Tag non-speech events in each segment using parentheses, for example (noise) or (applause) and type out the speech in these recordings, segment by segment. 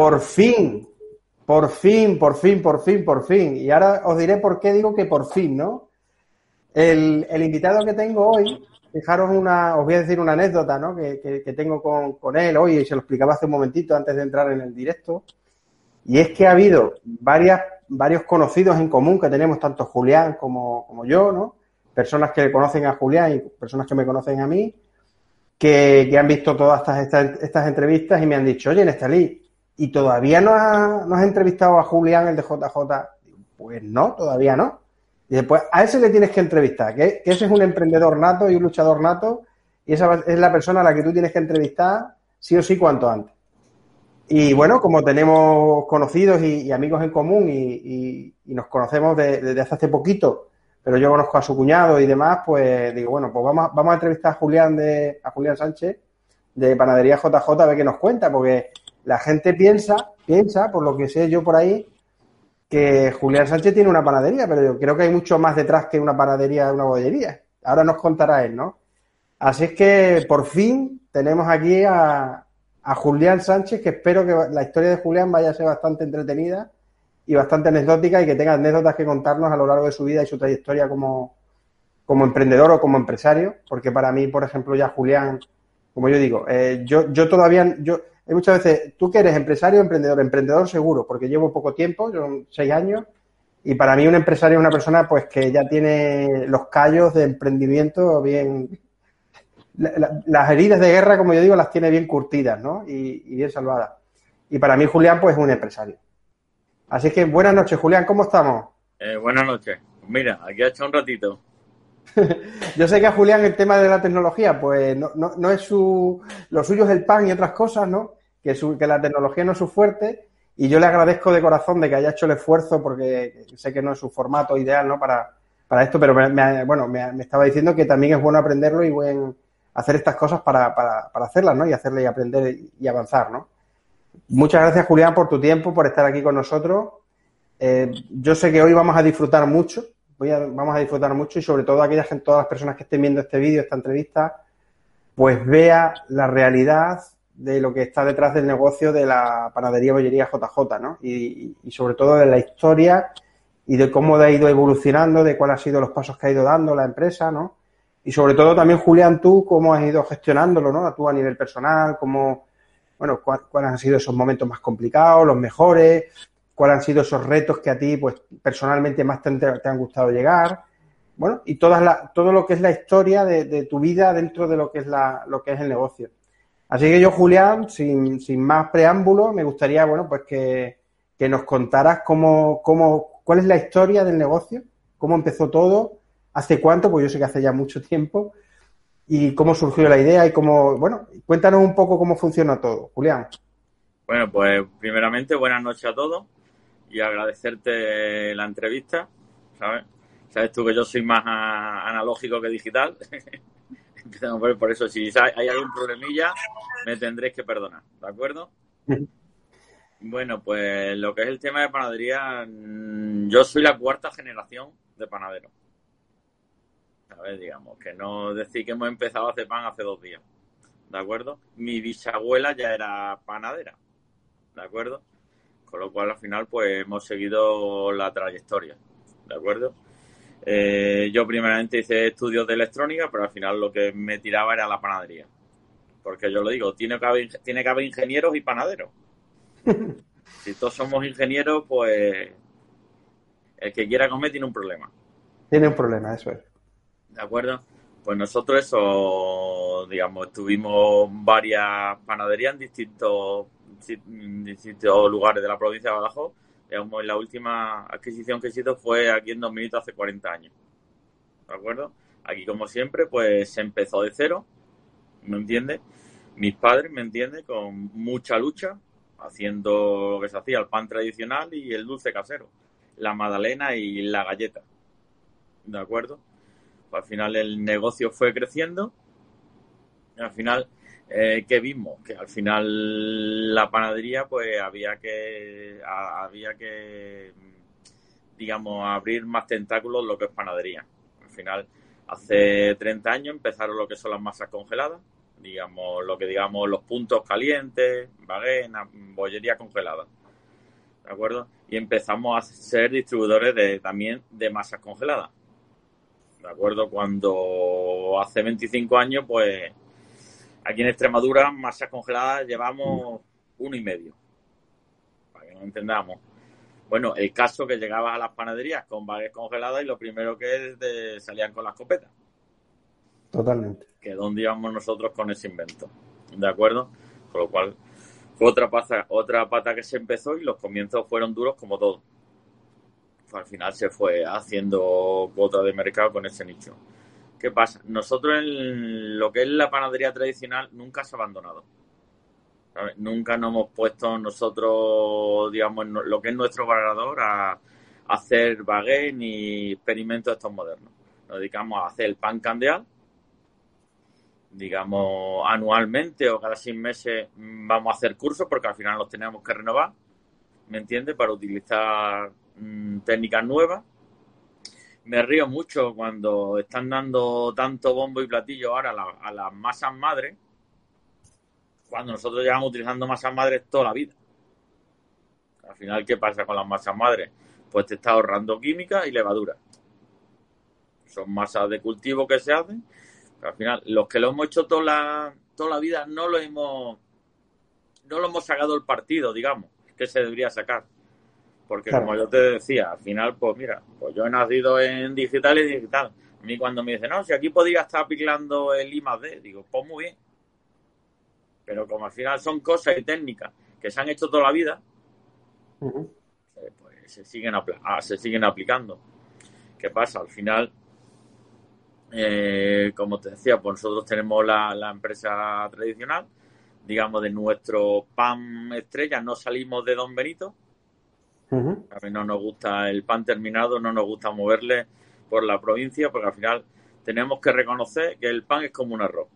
Por fin, por fin, por fin, por fin, por fin. Y ahora os diré por qué digo que por fin, ¿no? El, invitado que tengo hoy, fijaros una, os voy a decir una anécdota, ¿no? Que, tengo con, él hoy y se lo explicaba hace un momentito antes de entrar en el directo. Y es que ha habido varios conocidos en común que tenemos, tanto Julián como, como yo, ¿no? Personas que conocen a Julián y personas que me conocen a mí, que, han visto todas estas, estas, entrevistas y me han dicho, oye, Nestalí, ¿y todavía no has, entrevistado a Julián, el de JJ? Pues no, todavía no. Y después, a ese le tienes que entrevistar, que, ese es un emprendedor nato y un luchador nato, y esa es la persona a la que tú tienes que entrevistar sí o sí cuanto antes. Y bueno, como tenemos conocidos y, amigos en común y, nos conocemos desde hace poquito, pero yo conozco a su cuñado y demás, pues digo, bueno, pues vamos, vamos a entrevistar a Julián de, a Julián Sánchez de Panadería JJ a ver qué nos cuenta, porque la gente piensa, piensa, por lo que sé yo por ahí, que Julián Sánchez tiene una panadería, pero yo creo que hay mucho más detrás que una panadería, una bollería. Ahora nos contará él, ¿no? Así es que por fin tenemos aquí a, a Julián Sánchez, que espero que la historia de Julián vaya a ser bastante entretenida y bastante anecdótica y que tenga anécdotas que contarnos a lo largo de su vida y su trayectoria como, como emprendedor o como empresario, porque para mí, por ejemplo, ya Julián, como yo digo, eh, yo, yo todavía, yo, hay muchas veces, tú que eres empresario o emprendedor, emprendedor seguro, porque llevo poco tiempo, yo seis años, y para mí un empresario es una persona pues que ya tiene los callos de emprendimiento bien, las heridas de guerra, como yo digo, las tiene bien curtidas, ¿no? Y, y bien salvadas. Y para mí Julián pues es un empresario. Así que buenas noches, Julián, ¿cómo estamos? Eh, buenas noches. Mira, aquí ha hecho un ratito. (laughs) Yo sé que a Julián el tema de la tecnología, pues no, no, es su. Lo suyo es el pan y otras cosas, ¿no? Que, que la tecnología no es su fuerte. Y yo le agradezco de corazón de que haya hecho el esfuerzo, porque sé que no es su formato ideal, ¿no? Para, para esto, pero me, bueno, me, estaba diciendo que también es bueno aprenderlo y buen hacer estas cosas para, para, para hacerlas, ¿no? Y hacerle y aprender y avanzar, ¿no? Muchas gracias, Julián, por tu tiempo, por estar aquí con nosotros. Eh, yo sé que hoy vamos a disfrutar mucho, voy a, vamos a disfrutar mucho y sobre todo aquellas todas las personas que estén viendo este vídeo, esta entrevista, pues vea la realidad de lo que está detrás del negocio de la panadería bollería JJ, ¿no? Y, y, sobre todo de la historia y de cómo ha ido evolucionando, de cuáles han sido los pasos que ha ido dando la empresa, ¿no? Y sobre todo también, Julián, tú, cómo has ido gestionándolo, ¿no? Tú a nivel personal, cómo, bueno, cuáles han sido esos momentos más complicados, los mejores, cuáles han sido esos retos que a ti, pues, personalmente más te, han gustado llegar. Bueno, y todas todo lo que es la historia de, tu vida dentro de lo que es la, lo que es el negocio. Así que yo, Julián, sin, sin más preámbulo, me gustaría, bueno, pues que, que nos contaras cómo, cómo, cuál es la historia del negocio, cómo empezó todo, hace cuánto, pues yo sé que hace ya mucho tiempo, y cómo surgió la idea y cómo, bueno, cuéntanos un poco cómo funciona todo, Julián. Bueno, pues primeramente buenas noches a todos y agradecerte la entrevista, ¿sabes? Sabes tú que yo soy más analógico que digital. (laughs) Empezamos por, por eso, si hay algún problemilla, me tendréis que perdonar, ¿de acuerdo? bueno, pues lo que es el tema de panadería, mm, yo soy la cuarta generación de panadero ver, Digamos, que no decir que hemos empezado a hacer pan hace dos días, ¿de acuerdo? Mi bisabuela ya era panadera, ¿de acuerdo? Con lo cual al final pues hemos seguido la trayectoria, ¿de acuerdo? Eh, yo primeramente hice estudios de electrónica, pero al final lo que me tiraba era la panadería. Porque yo lo digo, tiene que haber, tiene que haber ingenieros y panaderos. (laughs) si todos somos ingenieros, pues el que quiera comer tiene un problema. Tiene un problema, eso es. ¿De acuerdo? Pues nosotros eso, digamos, tuvimos varias panaderías en distintos, distintos lugares de la provincia de Badajoz. la última adquisición que hizo fue aquí en Dos Minutos hace 40 años. ¿De acuerdo? Aquí, como siempre, pues se empezó de cero, ¿me entiendes? Mis padres, ¿me entiendes? Con mucha lucha, haciendo lo que se hacía, el pan tradicional y el dulce casero, la magdalena y la galleta, ¿de acuerdo? Al final el negocio fue creciendo, al final eh, ¿qué vimos? Que al final la panadería, pues había que, había que, digamos, abrir más tentáculos lo que es panadería. Al final, hace 30 años empezaron lo que son las masas congeladas, digamos, lo que digamos los puntos calientes, baguette, bollería congelada. ¿De acuerdo? Y empezamos a ser distribuidores de, también de masas congeladas. ¿De acuerdo? Cuando hace 25 años, pues Aquí en Extremadura, masas congeladas llevamos uno y medio, para que nos entendamos. Bueno, el caso que llegabas a las panaderías con baguettes congeladas y lo primero que es salían con la escopeta. Totalmente. Que dónde íbamos nosotros con ese invento. ¿De acuerdo? Con lo cual fue otra pata, otra pata que se empezó y los comienzos fueron duros como todo. Al final se fue haciendo cuota de mercado con ese nicho. ¿Qué pasa? Nosotros en lo que es la panadería tradicional nunca se ha abandonado. Nunca nos hemos puesto nosotros, digamos, lo que es nuestro varador a, hacer baguette ni experimentos estos modernos. Nos dedicamos a hacer el pan candeal, digamos, anualmente o cada seis meses vamos a hacer cursos porque al final los tenemos que renovar, ¿me entiendes? Para utilizar mm, técnicas nuevas me río mucho cuando están dando tanto bombo y platillo ahora a, las masas madres, cuando nosotros llevamos utilizando masas madres toda la vida. Al final, ¿qué pasa con las masas madres? Pues te está ahorrando química y levadura. Son masas de cultivo que se hacen. Pero al final, los que lo hemos hecho toda la, toda la vida no lo hemos no lo hemos sacado el partido, digamos, que se debería sacar. Porque como yo te decía, al final, pues mira, pues yo he nacido en digital y digital. A mí cuando me dicen, no, si aquí podría estar aplicando el I más D, digo, pues muy bien. Pero como al final son cosas y técnicas que se han hecho toda la vida, eh, pues se siguen, ah, se siguen aplicando. ¿Qué pasa? Al final, eh, como te decía, pues nosotros tenemos la, la empresa tradicional, digamos, de nuestro pan estrella, no salimos de Don Benito, a mí no nos gusta el pan terminado, no nos gusta moverle por la provincia, porque al final tenemos que reconocer que el pan es como un arroz.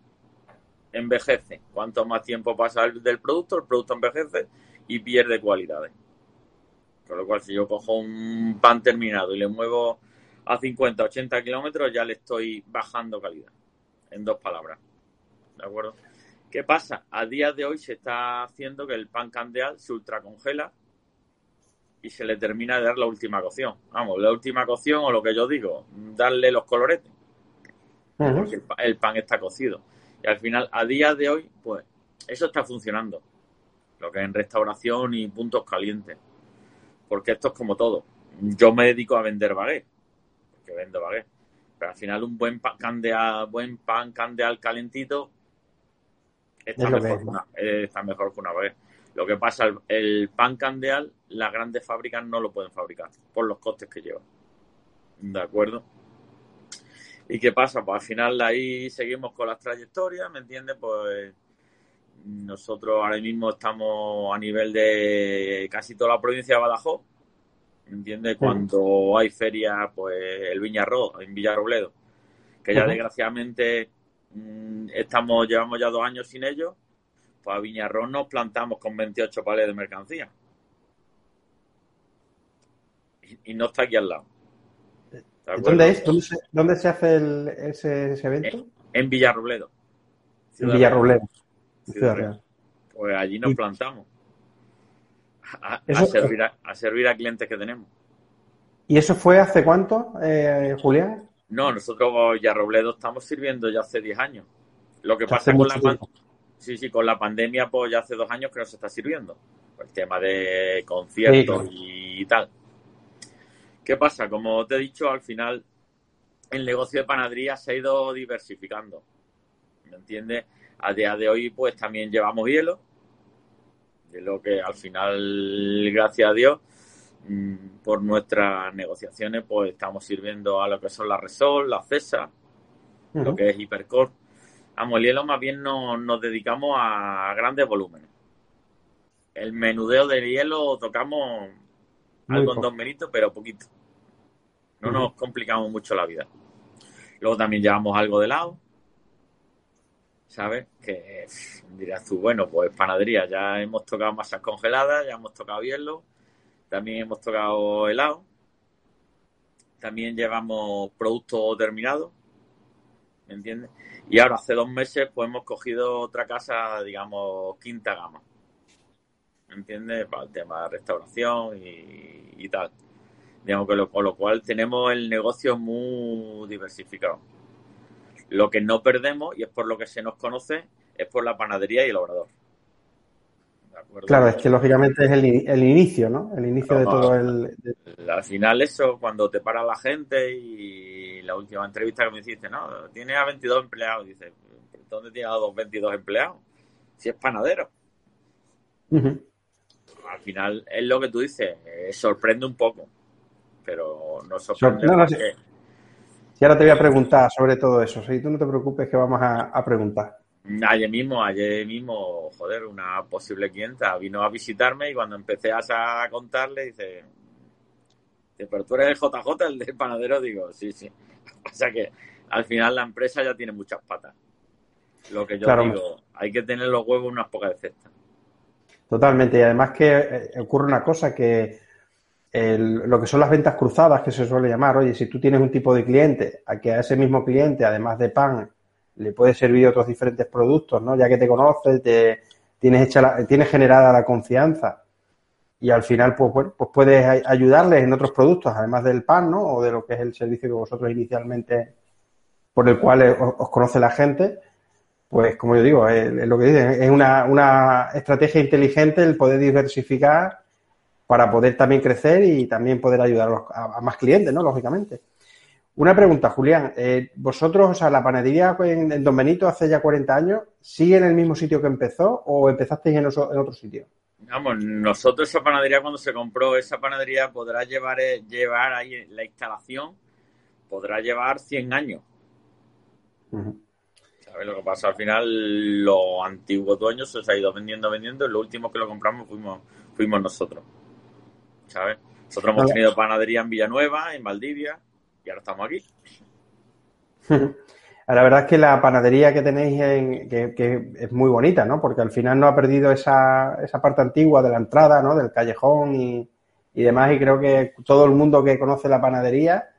Envejece. Cuanto más tiempo pasa del producto, el producto envejece y pierde cualidades. Con lo cual, si yo cojo un pan terminado y le muevo a 50, 80 kilómetros, ya le estoy bajando calidad. En dos palabras. ¿De acuerdo? ¿Qué pasa? A día de hoy se está haciendo que el pan candeal se ultracongela y se le termina de dar la última cocción. Vamos, la última cocción o lo que yo digo, darle los coloretes. Porque el, pan está cocido. Y al final, a día de hoy, pues eso está funcionando. Lo que es en restauración y puntos calientes. Porque esto es como todo. Yo me dedico a vender baguette. Porque vendo baguette. Pero al final un buen pan candeal, buen pan candeal calentito está, mejor, que una, está mejor que una baguette. Lo que pasa, el, pan candeal, las grandes fábricas no lo pueden fabricar por los costes que lleva. ¿De acuerdo? ¿Y qué pasa? Pues al final ahí seguimos con las trayectorias, ¿me entiendes? Pues nosotros ahora mismo estamos a nivel de casi toda la provincia de Badajoz, ¿me entiendes? Cuando hay ferias, pues el Viñarro, en Villarrobledo, que ya desgraciadamente mm, estamos llevamos ya dos años sin ellos pues a Viñarrón nos plantamos con 28 palés de mercancía. Y, no está aquí al lado. ¿Dónde es? ¿Dónde se, hace ese, evento? En, Villarrobledo. En Villarrobledo. Pues allí nos plantamos. A, servir a, servir a, clientes que tenemos. ¿Y eso fue hace cuánto, eh, Julián? No, nosotros Villarrobledo estamos sirviendo ya hace 10 años. Lo que pasa con la, Sí, sí, con la pandemia, pues ya hace dos años que no se está sirviendo. El tema de conciertos y tal. ¿Qué pasa? Como te he dicho, al final el negocio de panadería se ha ido diversificando. ¿Me entiendes? A día de hoy, pues también llevamos hielo. De lo que al final, gracias a Dios, mm, por nuestras negociaciones, pues estamos sirviendo a lo que son la Resol, la CESA, lo que es hipercore. Vamos, el hielo más bien no, nos dedicamos a grandes volúmenes. El menudeo del hielo tocamos algo en dos minutos, pero poquito. No nos complicamos mucho la vida. Luego también llevamos algo de helado. ¿Sabes? Que dirás tú, bueno, pues panadería, ya hemos tocado masas congeladas, ya hemos tocado hielo, también hemos tocado helado. También llevamos productos terminados, ¿me entiendes? Y ahora hace dos meses pues hemos cogido otra casa, digamos, quinta gama. ¿Me entiendes? Para el tema de restauración y, tal. Digamos que con lo cual tenemos el negocio muy diversificado. Lo que no perdemos, y es por lo que se nos conoce, es por la panadería y el obrador. Claro, es que lógicamente es el, inicio, ¿no? El inicio de todo el... Al final eso, cuando te para la gente y la última entrevista que me hiciste, ¿no? Tiene a 22 empleados. Dice, ¿dónde tiene a los 22 empleados? Si es panadero. Al final es lo que tú dices, eh, sorprende un poco, pero no sorprende. No, Y ahora te voy a preguntar sobre todo eso. Si tú no te preocupes que vamos a preguntar. Ayer mismo, ayer mismo, joder, una posible clienta vino a visitarme y cuando empecé a contarle, dice, pero tú eres el JJ, el del panadero, digo, sí, sí. (laughs) O sea que al final la empresa ya tiene muchas patas. Lo que yo digo, hay que tener los huevos unas pocas de cesta. Totalmente, y además que eh, ocurre una cosa que lo que son las ventas cruzadas, que se suele llamar, oye, si tú tienes un tipo de cliente, a que a ese mismo cliente, además de pan, le puede servir otros diferentes productos, ¿no? Ya que te conoces, te, tienes, hecha tienes generada la confianza y al final, pues bueno, pues puedes ayudarles en otros productos, además del pan, ¿no? O de lo que es el servicio que vosotros inicialmente, por el cual os, conoce la gente, pues como yo digo, es, lo que dicen, es una, una estrategia inteligente el poder diversificar para poder también crecer y también poder ayudar a, a más clientes, ¿no? Lógicamente. Una pregunta, Julián. Eh, ¿Vosotros, o sea, la panadería en, Don Benito hace ya 40 años, sigue en el mismo sitio que empezó o empezasteis en, otro sitio? Vamos, nosotros esa panadería cuando se compró, esa panadería podrá llevar, eh, llevar ahí la instalación, podrá llevar 100 años. ¿Sabes lo que pasa? Al final los antiguos dueños se ha ido vendiendo, vendiendo y lo último que lo compramos fuimos, fuimos nosotros. ¿Sabes? Nosotros hemos tenido panadería en Villanueva, en Valdivia, y ahora estamos aquí. (laughs) La verdad es que la panadería que tenéis en, que, es muy bonita, ¿no? Porque al final no ha perdido esa, esa parte antigua de la entrada, ¿no? Del callejón y, demás. Y creo que todo el mundo que conoce la panadería,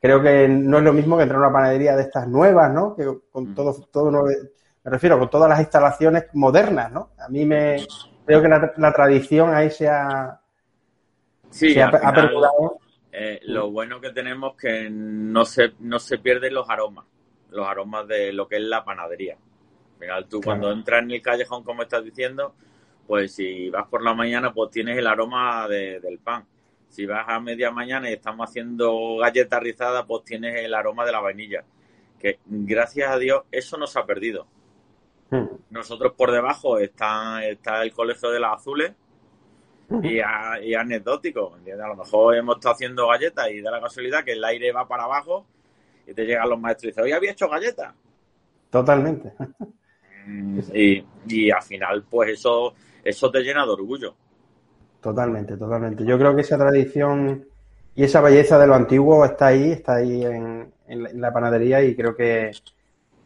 creo que no es lo mismo que entrar a una panadería de estas nuevas, ¿no? Que con mm. todo, todo me refiero, con todas las instalaciones modernas, ¿no? A mí me creo que la, tradición ahí se ha, sí, se ha, perdurado eh, lo bueno que tenemos es que no se, no se pierden los aromas, los aromas de lo que es la panadería. Mira, tú cuando entras en el callejón, como estás diciendo, pues si vas por la mañana, pues tienes el aroma del pan. Si vas a media mañana y estamos haciendo galletas rizadas, pues tienes el aroma de la vainilla. Que gracias a Dios eso no se ha perdido. Hmm. Nosotros por debajo está, está el colegio de las azules, y, anecdótico. A lo mejor hemos estado haciendo galletas y da la casualidad que el aire va para abajo y te llegan los maestros y dicen, hoy había hecho galletas. Totalmente. Mm, y, y al final, pues eso, eso te llena de orgullo. Totalmente, totalmente. Yo creo que esa tradición y esa belleza de lo antiguo está ahí, está ahí en, la, panadería y creo que,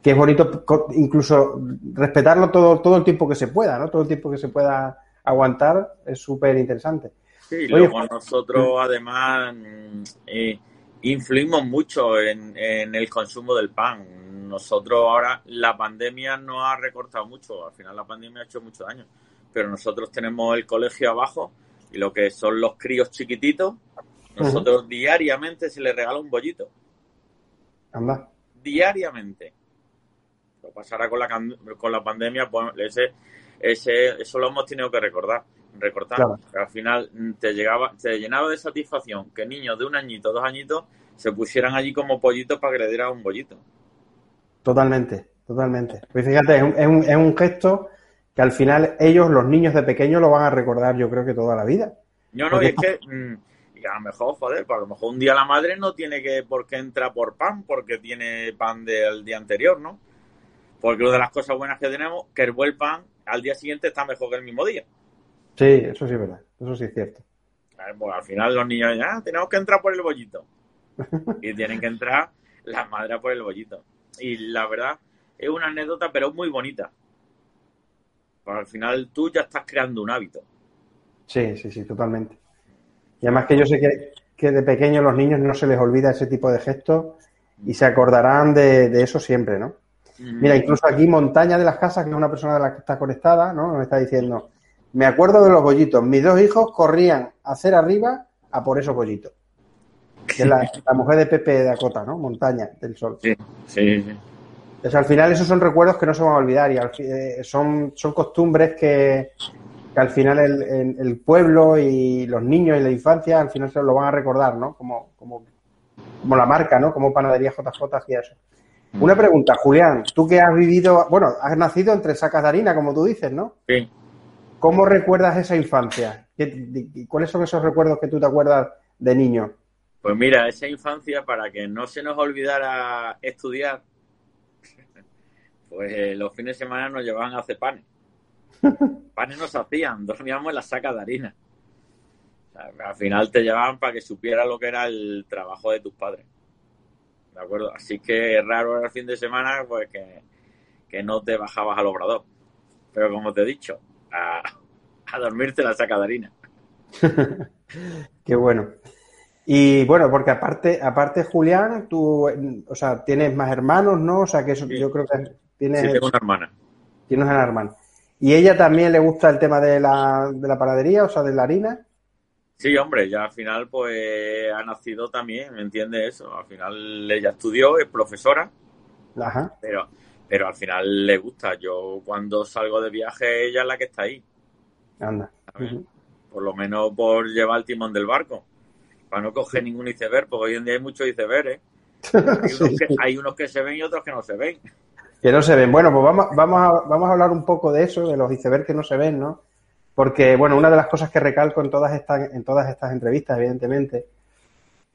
que, es bonito incluso respetarlo todo, todo el tiempo que se pueda, ¿no? Todo el tiempo que se pueda aguantar es súper interesante. Sí, luego nosotros además mm, eh, influimos mucho en, el consumo del pan. Nosotros ahora, la pandemia nos ha recortado mucho, al final la pandemia ha hecho mucho daño, pero nosotros tenemos el colegio abajo y lo que son los críos chiquititos, nosotros diariamente se les regala un bollito. Anda. Diariamente. Lo pasará con la, con la pandemia, pues ese ese, eso lo hemos tenido que recordar, recortar. Al final mm, te llegaba, te llenaba de satisfacción que niños de un añito, dos añitos, se pusieran allí como pollitos para que le diera un bollito. Totalmente, totalmente. Pues fíjate, es un, es un, es un gesto que al final ellos, los niños de pequeños, lo van a recordar, yo creo que toda la vida. No, no, es que, mm, Y a lo mejor, joder, pues a lo mejor un día la madre no tiene que por qué entra por pan, porque tiene pan del día anterior, ¿no? Porque una de las cosas buenas que tenemos, que el buen pan al día siguiente está mejor que el mismo día. Sí, eso sí es verdad, eso sí es cierto. Pues al final los niños ya ah, tenemos que entrar por el bollito. (laughs) y tienen que entrar las madres por el bollito. Y la verdad, es una anécdota, pero muy bonita. Pues al final tú ya estás creando un hábito. Sí, sí, sí, totalmente. Y además que yo sé que, que de pequeños los niños no se les olvida ese tipo de gestos y se acordarán de, eso siempre, ¿no? Mira, incluso aquí Montaña de las Casas, que es una persona de la que está conectada, ¿no? Nos está diciendo, me acuerdo de los bollitos. Mis dos hijos corrían a hacer arriba a por esos bollitos. Que es la, (laughs) mujer de Pepe de Dakota, ¿no? Montaña del Sol. Sí, sí, sí. Entonces, al final esos son recuerdos que no se van a olvidar y eh, son, son costumbres que, que al final el, el, pueblo y los niños y la infancia al final se lo van a recordar, ¿no? Como, como, como la marca, ¿no? Como Panadería JJ hacía eso. Una pregunta, Julián, tú que has vivido, bueno, has nacido entre sacas de harina, como tú dices, ¿no? Sí. ¿Cómo recuerdas esa infancia? ¿Cuáles son esos recuerdos que tú te acuerdas de niño? Pues mira, esa infancia, para que no se nos olvidara estudiar, (laughs) pues eh, los fines de semana nos llevaban a hacer panes. (laughs) Panes nos hacían, (laughs) dormíamos en la saca de harina. al final te llevaban para que supiera lo que era el trabajo de tus padres. ¿De acuerdo? Así que es raro el fin de semana, pues que, que no te bajabas al obrador. Pero como te he dicho, a, dormirte la saca de harina. (laughs) Qué bueno. Y bueno, porque aparte, aparte Julián, tú, o sea, tienes más hermanos, ¿no? O sea, que eso yo creo que tienes. Sí, tengo una hermana. Tienes una hermana. ¿Y ella también le gusta el tema de la, de la panadería, o sea, de la harina? Sí, hombre, ya al final pues ha nacido también, ¿me entiendes eso? Al final ella estudió, es profesora, Ajá. pero pero al final le gusta. Yo cuando salgo de viaje, ella es la que está ahí. Anda. Por lo menos por llevar el timón del barco. Para no coger ningún iceberg, porque hoy en día hay muchos icebergs. ¿eh? (laughs) Hay, unos que, se ven y otros que no se ven. Que no se ven. Bueno, pues vamos, vamos, a, vamos a hablar un poco de eso, de los icebergs que no se ven, ¿no? Porque, bueno, una de las cosas que recalco en todas estas, en todas estas entrevistas, evidentemente,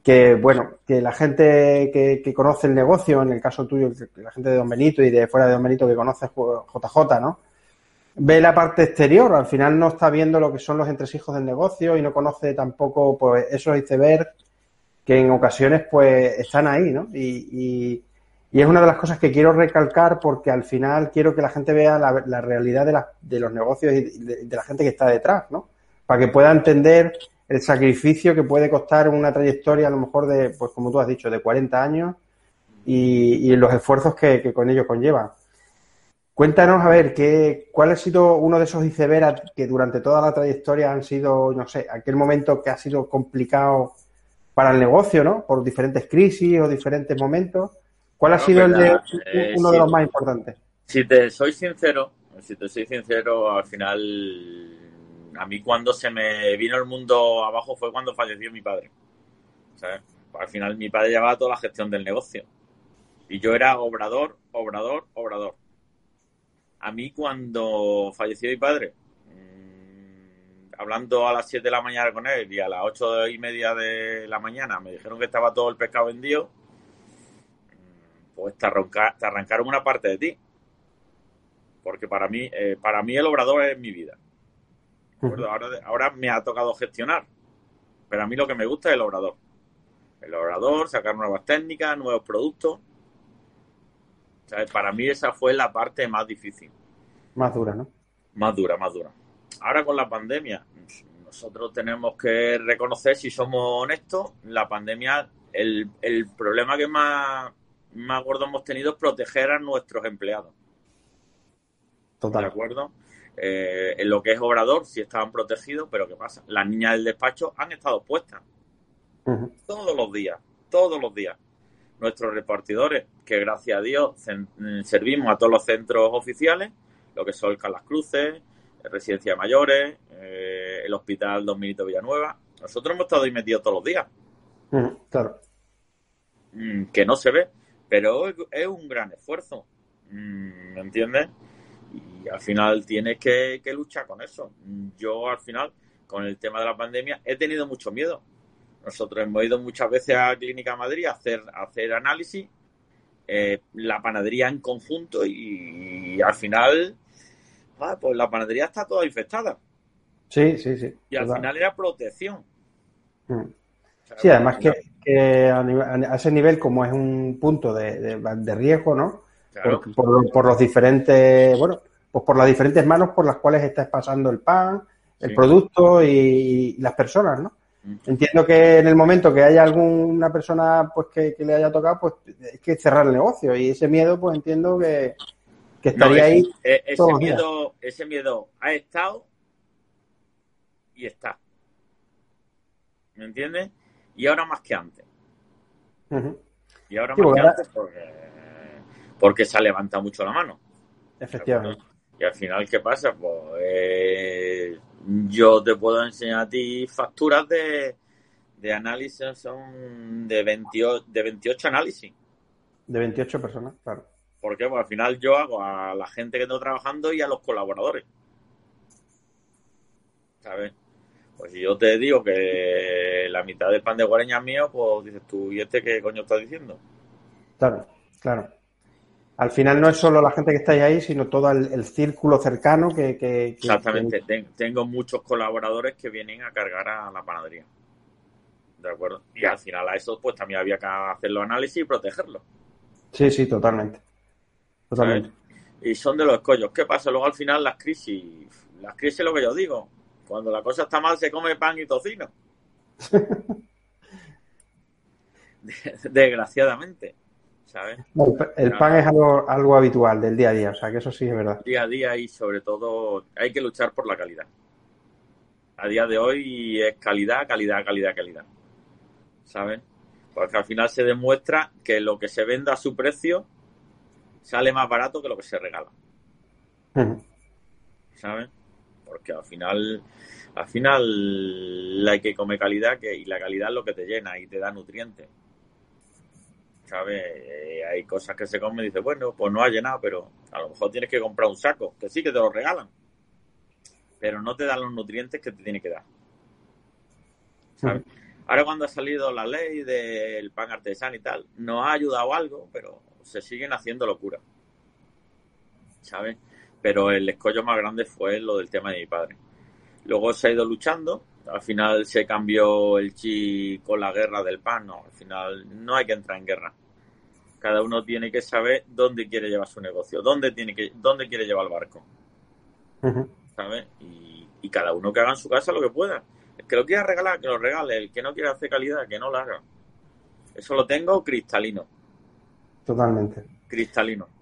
que bueno, que la gente que, conoce el negocio, en el caso tuyo, la gente de Don Benito y de fuera de Don Benito que conoce JJ, ¿no? Ve la parte exterior, al final no está viendo lo que son los entresijos del negocio y no conoce tampoco pues esos icebergs que en ocasiones pues están ahí, ¿no? Y, es una de las cosas que quiero recalcar porque al final quiero que la gente vea la, realidad de, de, los negocios y de, de la gente que está detrás, ¿no? Para que pueda entender el sacrificio que puede costar una trayectoria a lo mejor de, pues como tú has dicho, de 40 años y, los esfuerzos que, con ello conlleva. Cuéntanos, a ver, ¿qué, ¿cuál ha sido uno de esos icebergs que durante toda la trayectoria han sido, no sé, aquel momento que ha sido complicado para el negocio, ¿no? Por diferentes crisis o diferentes momentos. ¿Cuál ha sido el de, eh, uno de los más importantes? Si te soy sincero, si te soy sincero, al final a mí cuando se me vino el mundo abajo fue cuando falleció mi padre. Al final mi padre llevaba toda la gestión del negocio. Y yo era obrador, obrador, obrador. A mí cuando falleció mi padre, mm, hablando a las 7 de la mañana con él y a las 8 y media de la mañana me dijeron que estaba todo el pescado vendido, pues te, arrancaron una parte de ti. Porque para mí, eh, para mí el obrador es mi vida. Ahora, me ha tocado gestionar, pero a mí lo que me gusta es el obrador. El obrador, sacar nuevas técnicas, nuevos productos. Para mí esa fue la parte más difícil. Más dura, ¿no? Más dura, más dura. Ahora con la pandemia, nosotros tenemos que reconocer, si somos honestos, la pandemia, el, problema que más, más gordo hemos tenido es proteger a nuestros empleados. Total. ¿De acuerdo? Eh, en lo que es obrador sí estaban protegidos, pero ¿qué pasa? Las niñas del despacho han estado puestas todos los días, todos los días. Nuestros repartidores, que gracias a Dios mm, servimos a todos los centros oficiales, lo que son Carlas Cruces, Residencia de Mayores, eh, el Hospital Don Minito Villanueva. Nosotros hemos estado ahí metidos todos los días. Claro. Mm, que no se ve, pero es un gran esfuerzo. Mm, ¿Me entiendes? y al final tienes que, luchar con eso. Yo al final, con el tema de la pandemia, he tenido mucho miedo. nosotros hemos ido muchas veces a Clínica Madrid a hacer, a hacer análisis, eh, la panadería en conjunto y, al final, ah, pues la panadería está toda infectada. Sí, sí, sí. Y al final era protección. Mm. Sí, además que, a, ese nivel, como es un punto de, riesgo, ¿no? Por, los diferentes, bueno, pues por las diferentes manos por las cuales estás pasando el pan, el producto y, las personas, ¿no? Mm. Entiendo que en el momento que haya alguna persona pues que, le haya tocado, pues es que cerrar el negocio y ese miedo, pues entiendo que, estaría ahí. E, ese, miedo, ese miedo ha estado y está. ¿Me entiendes? Y ahora más que antes. Y ahora más que antes porque, se ha levantado mucho la mano. Efectivamente. Y al final, ¿qué pasa? Pues eh, yo te puedo enseñar a ti facturas de, de análisis, son de 28, de 28 análisis. De 28 personas, claro. Porque pues, al final yo hago a la gente que estoy trabajando y a los colaboradores. ¿Sabes? Pues si yo te digo que la mitad del pan de guareña es mío, pues dices tú, ¿y este qué coño estás diciendo? Claro, claro. Al final no es solo la gente que está ahí, sino todo el, círculo cercano que... Exactamente. Tengo muchos colaboradores que vienen a cargar a la panadería. ¿De acuerdo? Y al final a eso pues también había que hacer los análisis y protegerlos. Sí, sí, totalmente. Totalmente. Y son de los escollos. ¿Qué pasa? Luego al final las crisis... Las crisis es lo que yo digo cuando la cosa está mal se come pan y tocino. (laughs) Desgraciadamente, ¿sabes? el, pan es algo, algo habitual del día a día, o sea que eso sí es verdad. Día a día y sobre todo hay que luchar por la calidad. A día de hoy es calidad, calidad, calidad, calidad. ¿Sabes? Porque al final se demuestra que lo que se venda a su precio sale más barato que lo que se regala. ¿Sabes? Porque al final, al final hay que comer calidad que, y la calidad es lo que te llena y te da nutrientes. ¿Sabes? Eh, hay cosas que se comen y dices, bueno, pues no ha llenado, pero a lo mejor tienes que comprar un saco, que sí que te lo regalan, pero no te dan los nutrientes que te tiene que dar. ¿Sabes? Ahora cuando ha salido la ley del pan artesano y tal, nos ha ayudado algo, pero se siguen haciendo locura. ¿Sabes? Pero el escollo más grande fue lo del tema de mi padre. Luego se ha ido luchando, al final se cambió el chi con la guerra del pan, no, al final no hay que entrar en guerra. Cada uno tiene que saber dónde quiere llevar su negocio, dónde tiene que, dónde quiere llevar el barco. ¿Sabes? Y, y, cada uno que haga en su casa lo que pueda. El que lo quiera regalar, que lo regale. El que no quiera hacer calidad, que no lo haga. Eso lo tengo cristalino. Totalmente. Cristalino.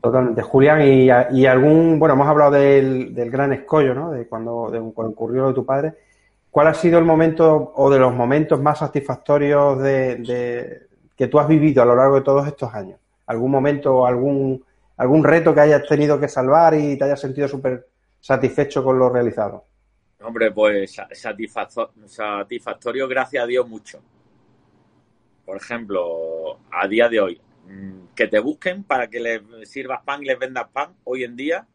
Totalmente. Julián, y, y, algún, bueno, hemos hablado del, gran escollo, ¿no? De cuando, de cuando ocurrió lo de tu padre. ¿Cuál ha sido el momento o de los momentos más satisfactorios de, que tú has vivido a lo largo de todos estos años? ¿Algún momento o algún, algún reto que hayas tenido que salvar y te hayas sentido súper satisfecho con lo realizado? Hombre, pues satisfactorio, gracias a Dios, mucho. Por ejemplo, a día de hoy, que te busquen para que les sirvas pan y les vendas pan hoy en día,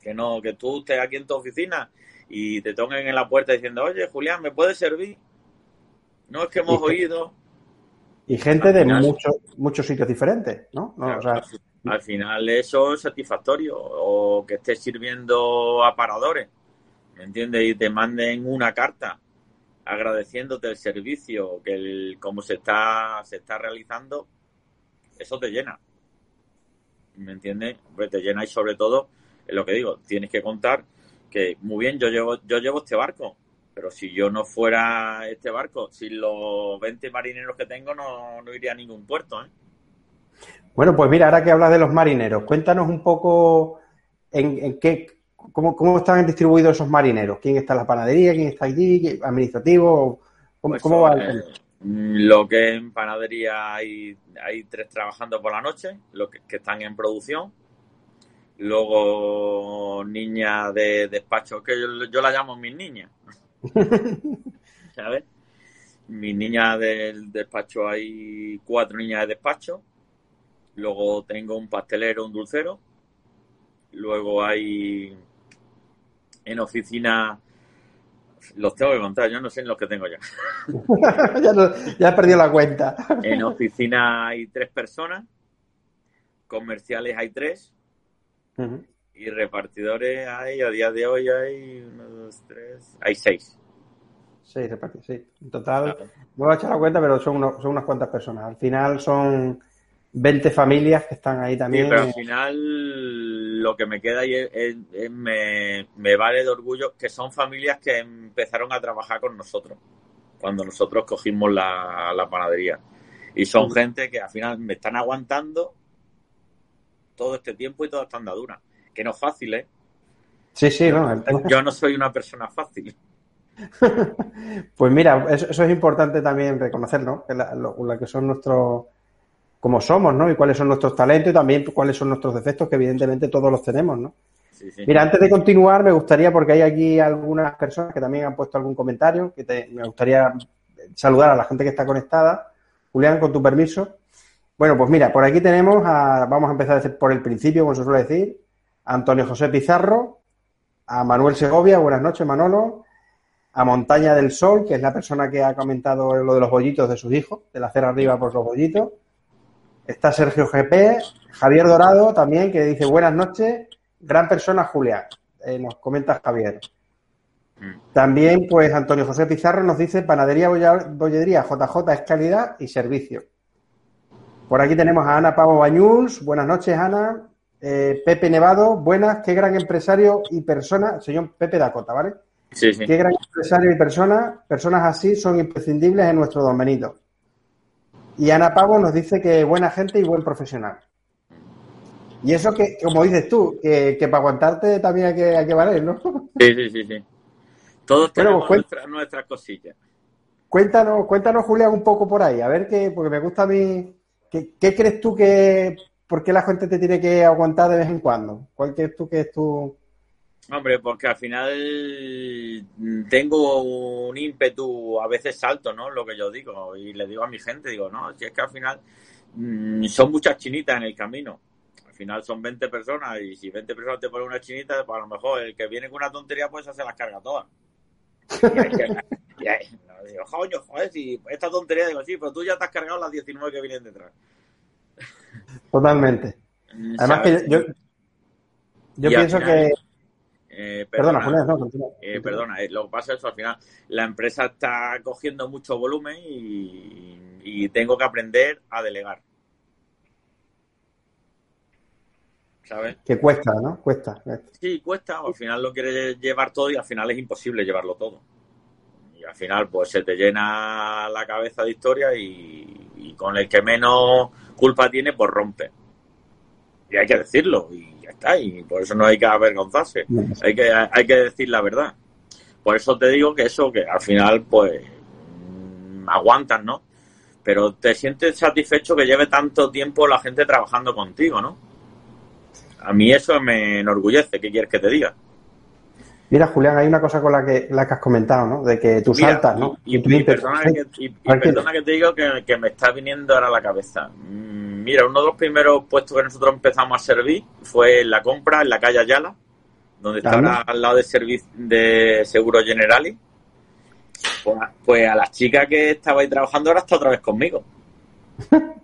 que no, que tú estés aquí en tu oficina y te toquen en la puerta diciendo, oye, Julián, ¿me puedes servir? No es que hemos oído. Y gente de muchos muchos sitios diferentes, ¿no? al final eso es satisfactorio, o que estés sirviendo a paradores, ¿me entiendes? Y te manden una carta agradeciéndote el servicio, que el, como se está, se está realizando, eso te llena. ¿Me entiendes? te llena y sobre todo, es lo que digo, tienes que contar que, muy bien, yo llevo, yo llevo este barco, pero si yo no fuera este barco, sin los 20 marineros que tengo, no, iría a ningún puerto. ¿eh? Bueno, pues mira, ahora que hablas de los marineros, cuéntanos un poco en, qué, cómo, cómo, están distribuidos esos marineros. ¿Quién está en la panadería? ¿Quién está allí? ¿Administrativo? ¿Cómo, pues va el, lo que en panadería hay, hay tres trabajando por la noche, los que, están en producción. Luego niñas de despacho, que yo, la llamo mis niñas. (laughs) ¿Sabes? Mis niñas del despacho hay cuatro niñas de despacho. Luego tengo un pastelero, un dulcero. Luego hay en oficina Los tengo que contar, yo no sé en los que tengo ya. (laughs) ya, no, ya he perdido la cuenta. en oficina hay tres personas, comerciales hay tres, y repartidores hay, a día de hoy hay uno, dos, tres, hay seis. Seis repartidores, sí. En total, no voy a echar la cuenta, pero son, son unas cuantas personas. Al final son 20 familias que están ahí también. Sí, pero al final lo que me queda es, me, me, vale de orgullo que son familias que empezaron a trabajar con nosotros cuando nosotros cogimos la, la panadería. Y son gente que al final me están aguantando todo este tiempo y toda esta andadura. Que no es fácil, ¿eh? Sí, sí, no. Yo no soy una persona fácil. (laughs) pues mira, eso, es importante también reconocer, ¿no? Que la, la que son nuestros como somos, ¿no? Y cuáles son nuestros talentos y también cuáles son nuestros defectos, que evidentemente todos los tenemos, ¿no? Sí, sí. Mira, antes de continuar, me gustaría, porque hay aquí algunas personas que también han puesto algún comentario, que me gustaría saludar a la gente que está conectada. Julián, con tu permiso. Bueno, pues mira, por aquí tenemos a, vamos a empezar por el principio, como se suele decir, a Antonio José Pizarro, a Manuel Segovia, buenas noches, Manolo, a Montaña del Sol, que es la persona que ha comentado lo de los bollitos de sus hijos, de la cera arriba por los bollitos, Está Sergio GP, Javier Dorado también, que dice buenas noches, gran persona Julián, eh, nos comenta Javier. Mm. También, pues, Antonio José Pizarro nos dice panadería, bollería, JJ es calidad y servicio. Por aquí tenemos a Ana Pavo Bañuls, buenas noches, Ana. Eh, Pepe Nevado, buenas, qué gran empresario y persona, señor Pepe Dakota, ¿vale? Sí, sí. Qué gran empresario y persona, personas así son imprescindibles en nuestro domenito. Y Ana Pavo nos dice que buena gente y buen profesional. Y eso que, como dices tú, que, para aguantarte también hay que, hay que valer, ¿no? Sí, sí, sí, sí. Todos tenemos nuestras, cosillas. Cuéntanos, cuéntanos, Julián, un poco por ahí, a ver qué, porque me gusta a mí. ¿Qué, qué crees tú que, por qué la gente te tiene que aguantar de vez en cuando? ¿Cuál crees tú que es tu, Hombre, porque al final tengo un ímpetu, a veces salto, ¿no? Lo que yo digo. Y le digo a mi gente, digo, no, si es que al final mm, son muchas chinitas en el camino. Al final son 20 personas y si 20 personas te ponen una chinita, pues a lo mejor el que viene con una tontería, pues se las carga todas. (laughs) Y, ahí, (laughs) digo, coño, joder, si esta tontería, digo, sí, pero tú ya te has cargado las 19 que vienen detrás. Totalmente. (laughs) Además que yo, yo pienso que eh, perdona, eh, perdona, eh, lo que pasa es que al final la empresa está cogiendo mucho volumen y, tengo que aprender a delegar. ¿Sabes? Que cuesta, ¿no? Cuesta. Sí, cuesta. Al final lo quieres llevar todo y al final es imposible llevarlo todo. Y al final, pues se te llena la cabeza de historia y, y con el que menos culpa tiene, pues rompe. Y hay que decirlo. Y está, y por eso no hay que avergonzarse, hay que, hay que decir la verdad. Por eso te digo que eso, que al final, pues, mm, aguantas, ¿no? Pero te sientes satisfecho que lleve tanto tiempo la gente trabajando contigo, ¿no? A mí eso me enorgullece, ¿qué quieres que te diga? Mira, Julián, hay una cosa con la que, la que has comentado, ¿no? De que tú saltas, ¿no? Y, perdona, que, que, te digo que, que, me está viniendo ahora a la cabeza. Mm, Mira, uno de los primeros puestos que nosotros empezamos a servir fue en la compra en la calle Ayala, donde está al lado de, de Seguro Generali. Pues, pues, a las chicas que estaba ahí trabajando ahora está otra vez conmigo. (laughs)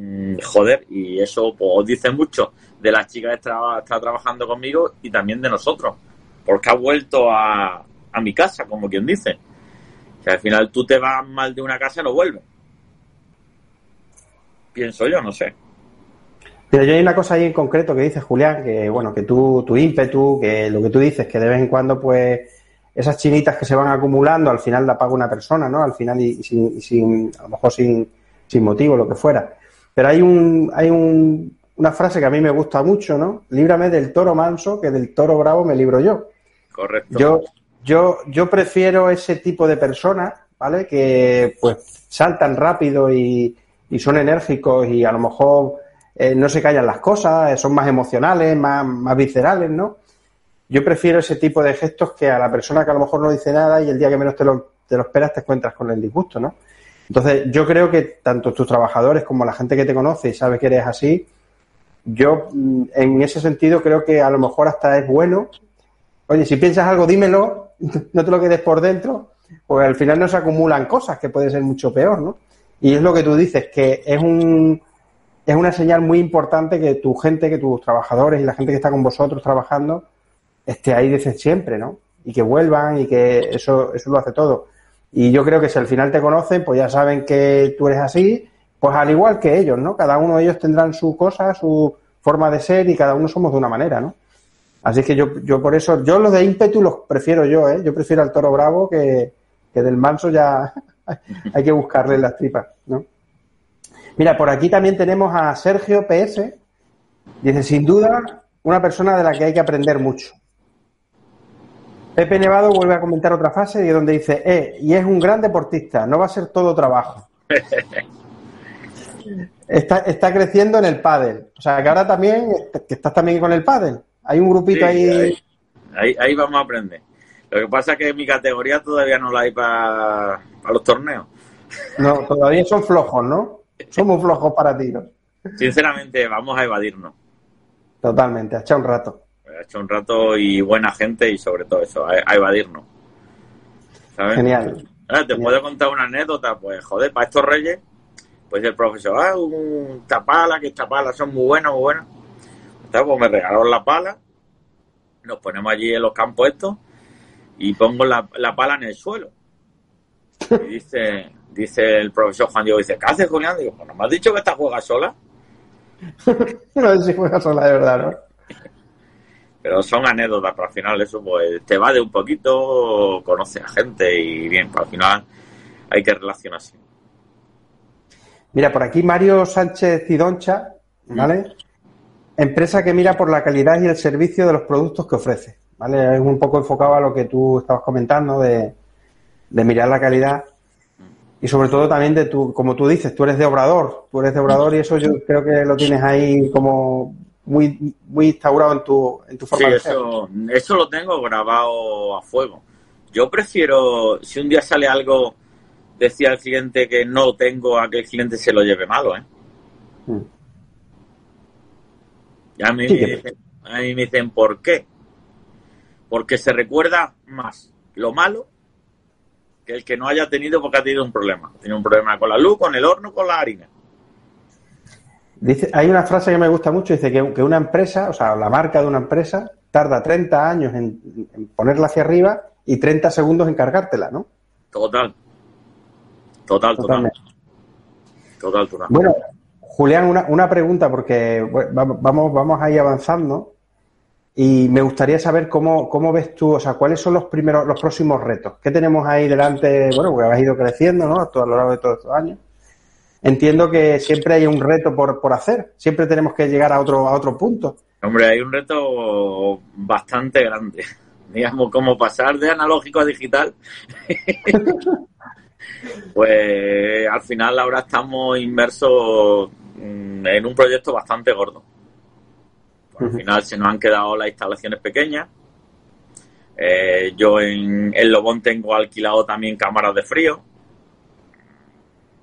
Mm, joder, y eso pues, os dice mucho de las chicas que está, está trabajando conmigo y también de nosotros, porque ha vuelto a, a mi casa, como quien dice. Que al final tú te vas mal de una casa y no vuelves pienso yo, no sé. Pero yo hay una cosa ahí en concreto que dice Julián, que bueno, que tú, tu ímpetu, que lo que tú dices, que de vez en cuando, pues, esas chinitas que se van acumulando, al final la paga una persona, ¿no? Al final y, sin, a lo mejor sin, sin motivo, lo que fuera. Pero hay un, hay un, una frase que a mí me gusta mucho, ¿no? Líbrame del toro manso, que del toro bravo me libro yo. Correcto. Yo, yo, yo prefiero ese tipo de personas, ¿vale? Que pues saltan rápido y, y son enérgicos y a lo mejor eh, no se callan las cosas, eh, son más emocionales, más, más viscerales, ¿no? Yo prefiero ese tipo de gestos que a la persona que a lo mejor no dice nada y el día que menos te lo, te lo esperas te encuentras con el disgusto, ¿no? Entonces, yo creo que tanto tus trabajadores como la gente que te conoce y sabe que eres así, yo mm, en ese sentido creo que a lo mejor hasta es bueno Oye, si piensas algo, dímelo, (laughs) no te lo quedes por dentro, porque al final no se acumulan cosas, que puede ser mucho peor, ¿no? Y es lo que tú dices, que es un es una señal muy importante que tu gente, que tus trabajadores y la gente que está con vosotros trabajando esté ahí desde siempre, ¿no? Y que vuelvan y que eso, eso lo hace todo. Y yo creo que si al final te conocen, pues ya saben que tú eres así, pues al igual que ellos, ¿no? Cada uno de ellos tendrán su cosa, su forma de ser y cada uno somos de una manera, ¿no? Así que yo, yo por eso, yo los de ímpetu los prefiero yo, ¿eh? Yo prefiero al toro bravo que, que del manso ya (laughs) hay que buscarle las tripas, ¿no? Mira, por aquí también tenemos a Sergio PS. Dice, sin duda, una persona de la que hay que aprender mucho. Pepe Nevado vuelve a comentar otra fase y donde dice, eh, y es un gran deportista, no va a ser todo trabajo. (laughs) está, está creciendo en el pádel. O sea, que ahora también, que estás también con el pádel. Hay un grupito ahí... ahí... ahí. Ahí vamos a aprender. Lo que pasa es que mi categoría todavía no la hay para los torneos. No, todavía son flojos, ¿no? Somos flojos para tiros. Sinceramente, vamos a evadirnos. Totalmente, ha echado un rato. Ha hecho un rato y buena gente y sobre todo eso, a, evadirnos. ¿Sabes? Genial. Ah, Te puedo contar una anécdota, pues joder, para estos reyes, pues el profesor, ah, un tapala, que tapalas son muy buenas, muy buenas. Entonces, pues me regalaron la pala, nos ponemos allí en los campos estos y pongo la, la pala en el suelo. Y dice, dice el profesor Juan Diego, dice, ¿qué haces, Julián? Digo, pues no me has dicho que esta juega sola. (laughs) no sé si juega sola de verdad, ¿no? Pero son anécdotas, pero al final eso pues te va de un poquito, conoce a gente y bien, pues al final hay que relacionarse. Mira, por aquí Mario Sánchez Cidoncha, ¿vale? Empresa que mira por la calidad y el servicio de los productos que ofrece, ¿vale? Es un poco enfocado a lo que tú estabas comentando de, de mirar la calidad y sobre todo también de tu, como tú dices, tú eres de obrador, tú eres de obrador y eso yo creo que lo tienes ahí como muy, muy instaurado en tu, en tu forma Sí, de ser. eso, eso lo tengo grabado a fuego. Yo prefiero, si un día sale algo, decía al cliente que no lo tengo, a que el cliente se lo lleve malo, ¿eh? Mm. Y a mí, Sí, me dicen, a mí me dicen, ¿por qué? Porque se recuerda más lo malo que el que no haya tenido porque ha tenido un problema. Tiene un problema con la luz, con el horno, con la harina. Dice, hay una frase que me gusta mucho, dice que, que una empresa, o sea, la marca de una empresa, tarda 30 años en, en ponerla hacia arriba y 30 segundos en cargártela, ¿no? Total. Total, total. Total, total. Bueno, Julián, una, una pregunta, porque bueno, vamos, vamos ahí avanzando y me gustaría saber cómo, cómo ves tú, o sea, cuáles son los primeros, los próximos retos. ¿Qué tenemos ahí delante? Bueno, porque has ido creciendo, ¿no? A lo largo de todos estos años. Entiendo que siempre hay un reto por, por hacer, siempre tenemos que llegar a otro, a otro punto. Hombre, hay un reto bastante grande. (laughs) Digamos, como pasar de analógico a digital. (laughs) pues al final ahora estamos inmersos mm, en un proyecto bastante gordo. Al final se nos han quedado las instalaciones pequeñas. Eh, yo en el Lobón tengo alquilado también cámaras de frío.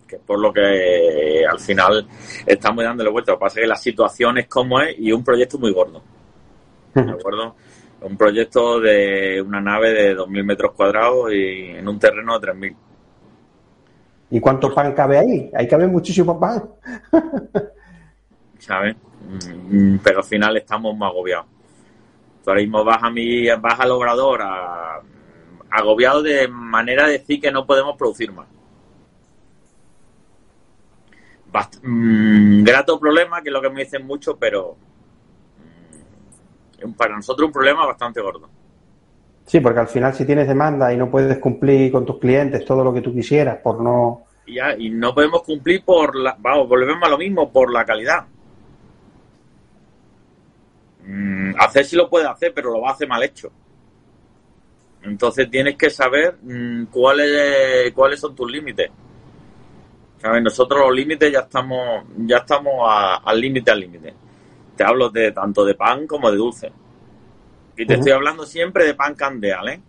Que es por lo que eh, al final estamos dándole vuelta. Lo que pasa es que la situación es como es y un proyecto muy gordo. ¿De acuerdo? Un proyecto de una nave de 2.000 metros cuadrados y en un terreno de 3.000. ¿Y cuánto pan cabe ahí? Ahí cabe muchísimo pan. (laughs) ¿sabes? Mm, Pero al final estamos más agobiados. Tú ahora mismo vas a mi, vas al obrador a- agobiado de manera de decir que no podemos producir más. Bast- mm, grato problema, que es lo que me dicen mucho, pero mm, para nosotros un problema bastante gordo. Sí, porque al final si tienes demanda y no puedes cumplir con tus clientes todo lo que tú quisieras por no... Y, ya, y no podemos cumplir por la, vamos, volvemos a lo mismo, por la calidad. Mm, hacer sí lo puede hacer, pero lo va a hacer mal hecho. Entonces tienes que saber mm, cuáles cuáles son tus límites. ¿Sabes? Nosotros los límites ya estamos ya estamos a- al límite al límite. Te hablo de tanto de pan como de dulce. Y te estoy hablando siempre de pan candeal, ¿eh?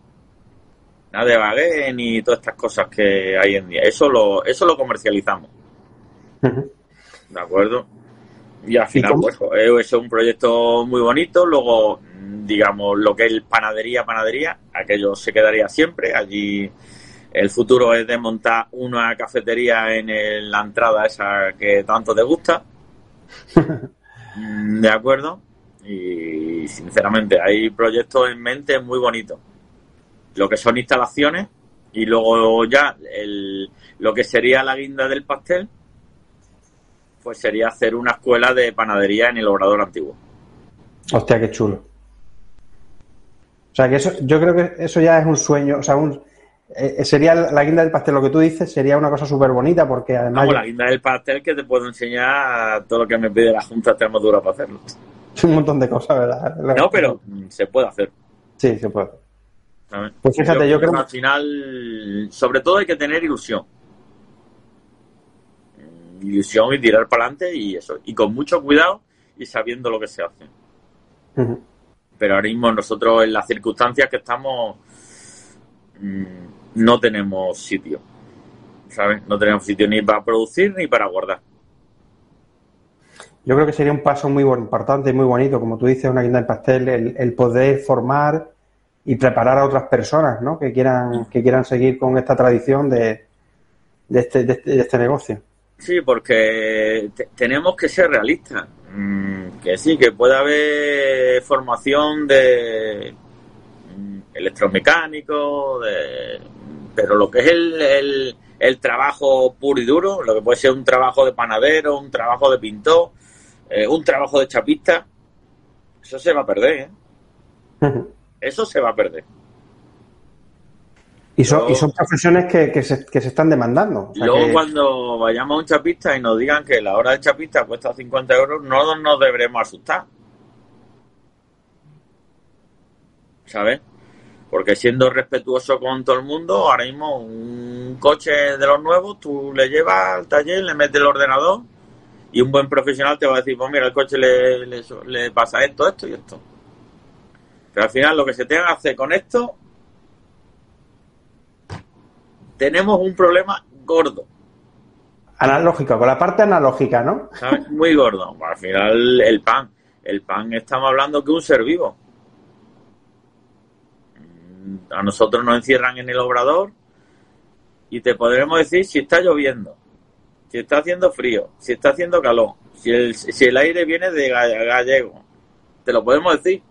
Nada de baguette ni todas estas cosas que hay en día. Eso lo, eso lo comercializamos, ¿de acuerdo? Y al final, cómo? pues, eso es un proyecto muy bonito. Luego, digamos, lo que es panadería, panadería, aquello se quedaría siempre. Allí el futuro es de montar una cafetería en la entrada esa que tanto te gusta. (laughs) De acuerdo. Y sinceramente hay proyectos en mente muy bonitos. Lo que son instalaciones y luego ya el, lo que sería la guinda del pastel, pues sería hacer una escuela de panadería en el obrador antiguo. Hostia, qué chulo. O sea, que eso, yo creo que eso ya es un sueño, o sea, un, eh, sería la guinda del pastel, lo que tú dices, sería una cosa súper bonita porque además... la guinda del pastel que te puedo enseñar todo lo que me pide la Junta de Extremadura para hacerlo. (laughs) Un montón de cosas, ¿verdad? No, pero se puede hacer. Sí, se puede. Pues fíjate, yo, creo al final, sobre todo hay que tener ilusión. Ilusión y tirar para adelante y eso. Y con mucho cuidado y sabiendo lo que se hace. Pero ahora mismo nosotros en las circunstancias que estamos mm, no tenemos sitio. ¿Sabes? No tenemos sitio ni para producir ni para guardar. Yo creo que sería un paso muy importante y muy bonito, como tú dices, una guinda de pastel, el poder formar y preparar a otras personas ¿no? que quieran que quieran seguir con esta tradición de, de, este, de, este, este negocio. Sí, porque tenemos que ser realistas. Mm, que sí, que puede haber formación de mm, electromecánico, de, pero lo que es el, el, el, trabajo puro y duro, lo que puede ser un trabajo de panadero, un trabajo de pintor, eh, un trabajo de chapista, eso se va a perder. ¿eh? (laughs) Eso se va a perder. Y son, y son profesiones que, que, se, que se están demandando. luego, cuando vayamos a un chapista y nos digan que la hora de chapista cuesta 50 euros, no nos deberemos asustar. ¿Sabes? Porque siendo respetuoso con todo el mundo, ahora mismo un coche de los nuevos, tú le llevas al taller, le metes el ordenador y un buen profesional te va a decir, pues mira, el coche le, le, le pasa esto, esto y esto. Pero al final lo que se tenga que hacer con esto, tenemos un problema gordo. Analógico, con la parte analógica, ¿no? Muy gordo. Al final el pan, el pan estamos hablando que un ser vivo. A nosotros nos encierran en el obrador y te podremos decir si está lloviendo, si está haciendo frío, si está haciendo calor, si el, si el aire viene de gallego. Te lo podemos decir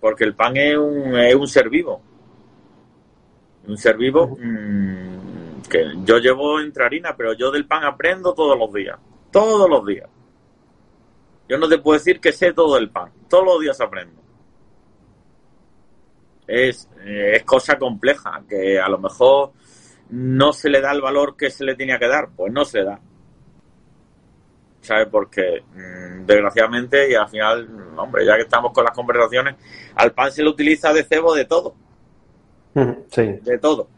porque el pan es un, es un ser vivo. Un ser vivo mmm, que yo llevo entre harina, pero yo del pan aprendo todos los días. Todos los días. Yo no te puedo decir que sé todo el pan. Todos los días aprendo. Es, eh, es cosa compleja, que a lo mejor no se le da el valor que se le tenía que dar. Pues no se da. ¿sabes? Porque mm, desgraciadamente y al final, hombre, ya que estamos con las conversaciones, al pan se le utiliza de cebo de todo. Sí. De todo.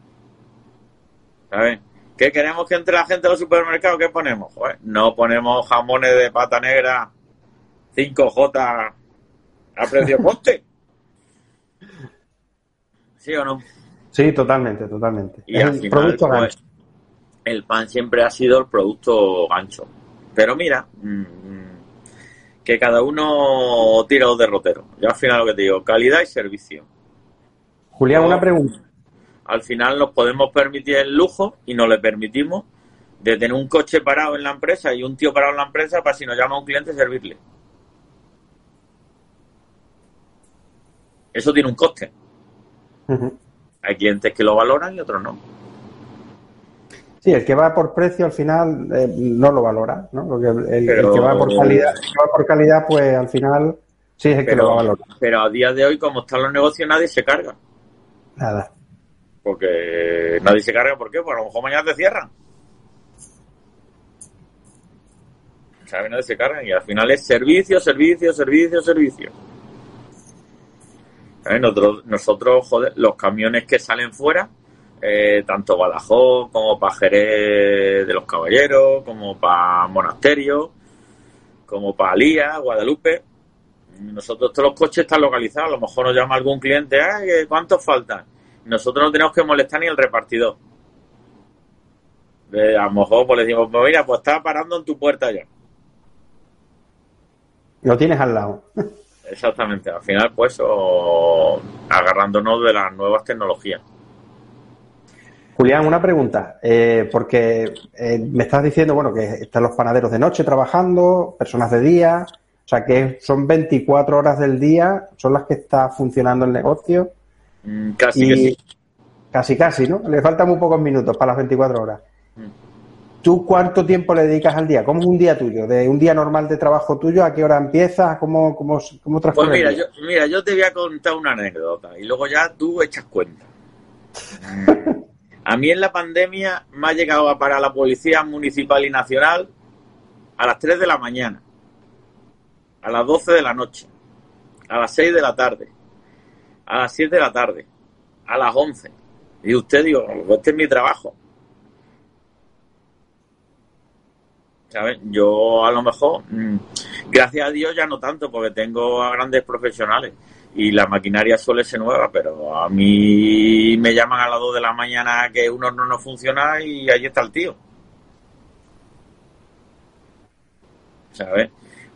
¿Sabes? ¿Qué queremos que entre la gente a los supermercados? ¿Qué ponemos? no ponemos jamones de pata negra 5J a precio (laughs) coste. ¿Sí o no? Sí, totalmente, totalmente. Y al el producto pues, El pan siempre ha sido el producto gancho. Pero mira, mm, que cada uno tira los derroteros. Yo al final lo que te digo, calidad y servicio. Julián, una pregunta. Al final nos podemos permitir el lujo y nos le permitimos de tener un coche parado en la empresa y un tío parado en la empresa para si nos llama un cliente servirle. Eso tiene un coste. Hay clientes que lo valoran y otros no. Sí, el que va por precio al final eh, no lo valora, ¿no? Porque el, que va por calidad, por calidad, pues al final sí es el que lo va a valorar. Pero a día de hoy, como están los negocios, nadie se carga. Nada. Porque nadie se carga, ¿por qué? Pues a lo mejor mañana te cierran. ¿Sabes? Nadie se carga y al final es servicio, servicio, servicio, servicio. Nosotros, nosotros, joder, los camiones que salen fuera, eh, tanto Badajoz como para Jerez de los Caballeros, como para Monasterio, como para Alía, Guadalupe. Nosotros todos los coches están localizados. A lo mejor nos llama algún cliente, ¿cuántos faltan? Nosotros no tenemos que molestar ni el repartidor. Eh, a lo mejor pues le decimos, pues mira, pues está parando en tu puerta ya. Lo tienes al lado. (laughs) Exactamente, al final pues o, agarrándonos de las nuevas tecnologías. Julián, una pregunta, eh, porque eh, me estás diciendo, bueno, que están los panaderos de noche trabajando, personas de día, sea que son 24 horas del día, son las que está funcionando el negocio. Mm, casi. Casi, casi, ¿no? Le faltan muy pocos minutos para las 24 horas. Mm. ¿Tú cuánto tiempo le dedicas al día? ¿Cómo es un día tuyo? ¿De un día normal de trabajo tuyo? ¿A qué hora empiezas? ¿Cómo, cómo, cómo Pues mira yo, mira, yo te voy a contar una anécdota y luego ya tú echas cuenta. (laughs) A mí en la pandemia me ha llegado a parar la policía municipal y nacional a las 3 de la mañana, a las 12 de la noche, a las 6 de la tarde, a las 7 de la tarde, a las 11. Y usted digo, este es mi trabajo. ¿Sabes? Yo a lo mejor, mm, gracias a Dios ya no tanto, porque tengo a grandes profesionales y la maquinaria suele ser nueva, pero a mí me llaman a las 2 de la mañana que un horno no funciona y ahí está el tío. ¿Sabes?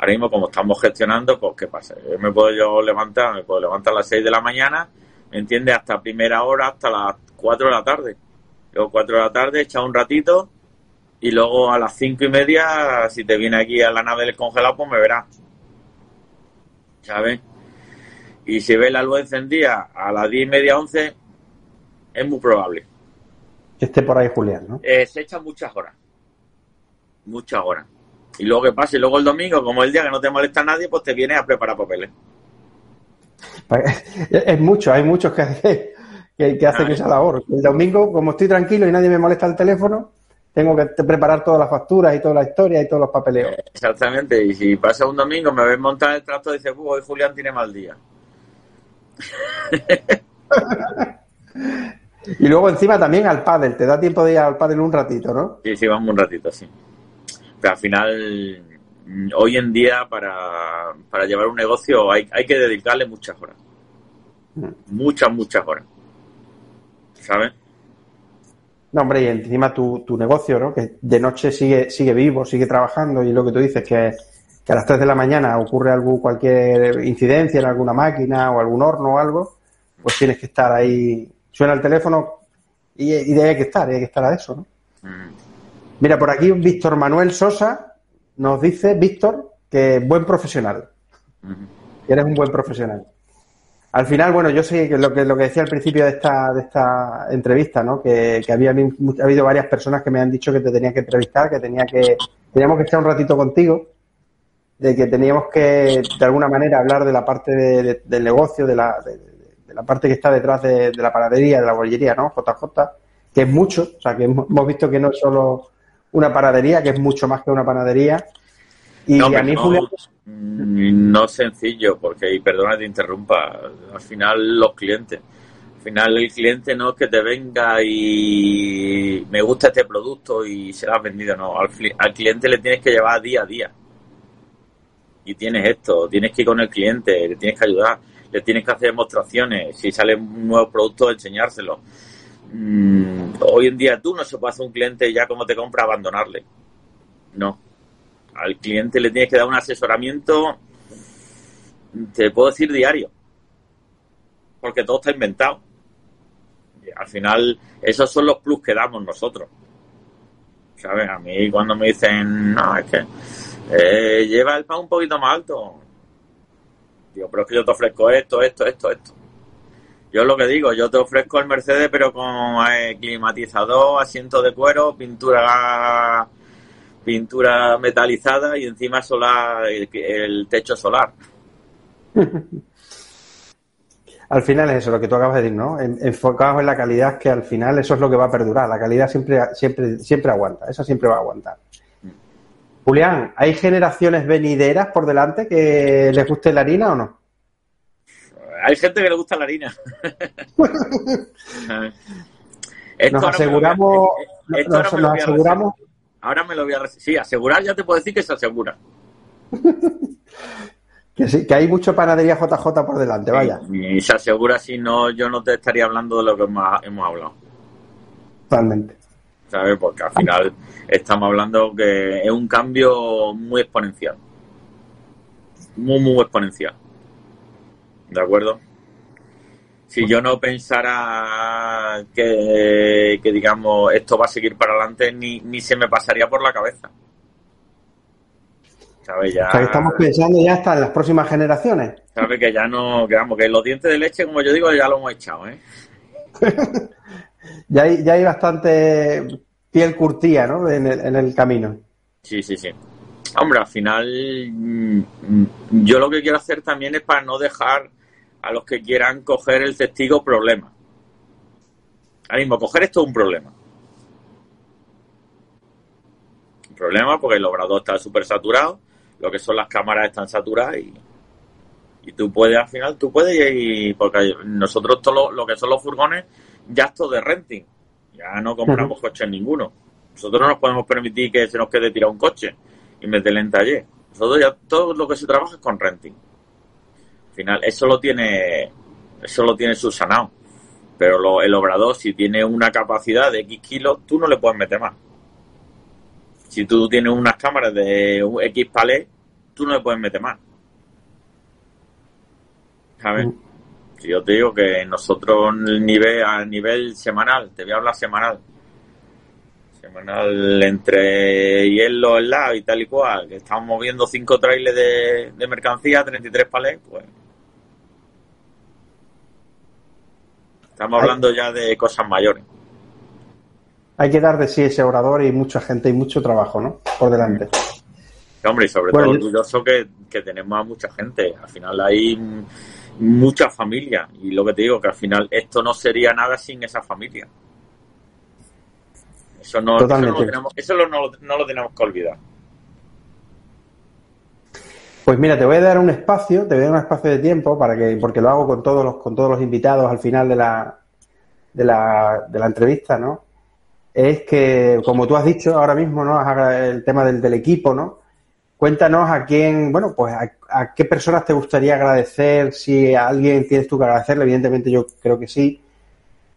Ahora mismo como estamos gestionando, pues ¿qué pasa? Yo me puedo yo levantar, me puedo levantar a las 6 de la mañana, ¿me entiendes? Hasta primera hora, hasta las 4 de la tarde. Luego 4 de la tarde, echar un ratito y luego a las 5 y media, si te viene aquí a la nave del congelado, pues me verás. ¿Sabes? y si ve la luz encendida a las 10 y media, 11, es muy probable. Que esté por ahí Julián, ¿no? Eh, se echan muchas horas. Muchas horas. Y luego que pase, luego el domingo, como el día que no te molesta nadie, pues te vienes a preparar papeles. (laughs) Es mucho, hay muchos que, (laughs) que, que hacen esa labor. El domingo, como estoy tranquilo y nadie me molesta el teléfono, tengo que preparar todas las facturas y toda la historia y todos los papeleos. Exactamente, y si pasa un domingo, me ves montar el tractor y dices, hoy Julián tiene mal día. (laughs) y luego encima también al pádel, te da tiempo de ir al pádel un ratito, ¿no? Sí, sí, vamos un ratito, sí. Al final, hoy en día, para, para llevar un negocio hay, hay que dedicarle muchas horas. Mm. Muchas, muchas horas. ¿Sabes? No, hombre, y encima tu, tu negocio, ¿no? Que de noche sigue, sigue vivo, sigue trabajando y lo que tú dices que que a las 3 de la mañana ocurre algo, cualquier incidencia en alguna máquina o algún horno o algo, pues tienes que estar ahí. Suena el teléfono y, y hay que estar, hay que estar a eso, ¿no? Mm. Mira, por aquí Víctor Manuel Sosa nos dice, Víctor, que buen profesional. Eres un buen profesional. Al final, bueno, yo sé que lo que, lo que decía al principio de esta, de esta entrevista, ¿no? Que, que había ha habido varias personas que me han dicho que te tenía que entrevistar, que tenía que, teníamos que estar un ratito contigo de que teníamos que, de alguna manera, hablar de la parte del negocio, de la, de, la parte que está detrás de, la panadería, de la bollería, ¿no? JJ, que es mucho, o sea, que hemos, visto que no es solo una panadería, que es mucho más que una panadería. Y no, a mí, no, sencillo, porque, y perdona que te interrumpa, al final los clientes, al final el cliente no es que te venga y me gusta este producto y será vendido, no, al, al cliente le tienes que llevar día a día y tienes esto, tienes que ir con el cliente, le tienes que ayudar, le tienes que hacer demostraciones, si sale un nuevo producto, enseñárselo. Mm, hoy en día tú no se puede hacer un cliente ya como te compra abandonarle. No. Al cliente le tienes que dar un asesoramiento, te puedo decir diario, porque todo está inventado. al final, esos son los plus que damos nosotros. ¿Sabes? A mí cuando me dicen, no, es que eh, lleva el pan un poquito más alto. Digo, pero es que yo te ofrezco esto, esto, esto, esto. Yo lo que digo, yo te ofrezco el Mercedes, pero con eh, climatizador, asiento de cuero, pintura pintura metalizada y encima solar el, techo solar. (laughs) al final es eso lo que tú acabas de decir, ¿no? Enfocados en la calidad, que al final eso es lo que va a perdurar. La calidad siempre, siempre, siempre aguanta. Eso siempre va a aguantar. Julián, ¿hay generaciones venideras por delante que les guste la harina o no? Hay gente que le gusta la harina. (laughs) nos aseguramos, nos, aseguramos. Ahora me lo voy a Sí, asegurar ya te puedo decir que se asegura. (laughs) que sí, que hay mucho panadería JJ por delante, vaya. Y, se asegura si no, yo no te estaría hablando de lo que hemos, hemos hablado. Totalmente. ¿sabes? Porque al final estamos hablando que es un cambio muy exponencial. Muy, muy exponencial. ¿De acuerdo? Si yo no pensara que, que, digamos, esto va a seguir para adelante, ni, ni se me pasaría por la cabeza. ¿Sabes? Ya... estamos pensando ya hasta en las próximas generaciones. ¿Sabes? Que ya no, que vamos, que los dientes de leche, como yo digo, ya lo hemos echado, ¿eh? (laughs) ya, hay, ya hay bastante piel curtía, ¿no? En el, en el camino. Sí, sí, sí. Hombre, al final mm, yo lo que quiero hacer también es para no dejar a los que quieran coger el testigo problema. Ahora mismo, coger esto es un problema. Un problema porque el obrador está súper saturado, lo que son las cámaras están saturadas y, y tú puedes, al final, tú puedes ir, porque nosotros todo lo, que son los furgones ya es todo de renting. Ya no compramos coches ninguno. Nosotros no nos podemos permitir que se nos quede tirado un coche y meterle en taller. Nosotros ya todo lo que se trabaja es con renting. Al final, eso lo tiene, eso lo tiene subsanado. Pero el obrador, si tiene una capacidad de X kilos, tú no le puedes meter más. Si tú tienes unas cámaras de X palé, tú no le puedes meter más. ¿Sabes? Si yo te digo que nosotros nivel, a nivel semanal, te voy a hablar semanal, semanal entre hielo, el lado y tal y cual, que estamos moviendo cinco trailers de, de mercancía, 33 palés, pues estamos hablando ya de cosas mayores. Hay que dar de sí ese orador y mucha gente y mucho trabajo, ¿no? Por delante. hombre, y sobre todo orgulloso que, que tenemos a mucha gente. Al final hay mucha familia y lo que te digo que al final esto no sería nada sin esa familia. Eso no, eso no, lo, tenemos, eso no, no lo tenemos que olvidar. Pues mira, te voy a dar un espacio, te voy a dar un espacio de tiempo para que, porque lo hago con todos los, con todos los invitados al final de la, de la, de la entrevista, ¿no? Es que, como tú has dicho ahora mismo, ¿no? El tema del, del equipo, ¿no? Cuéntanos a quién, bueno, pues a, a, qué personas te gustaría agradecer, si a alguien tienes tú que agradecerle, evidentemente yo creo que sí,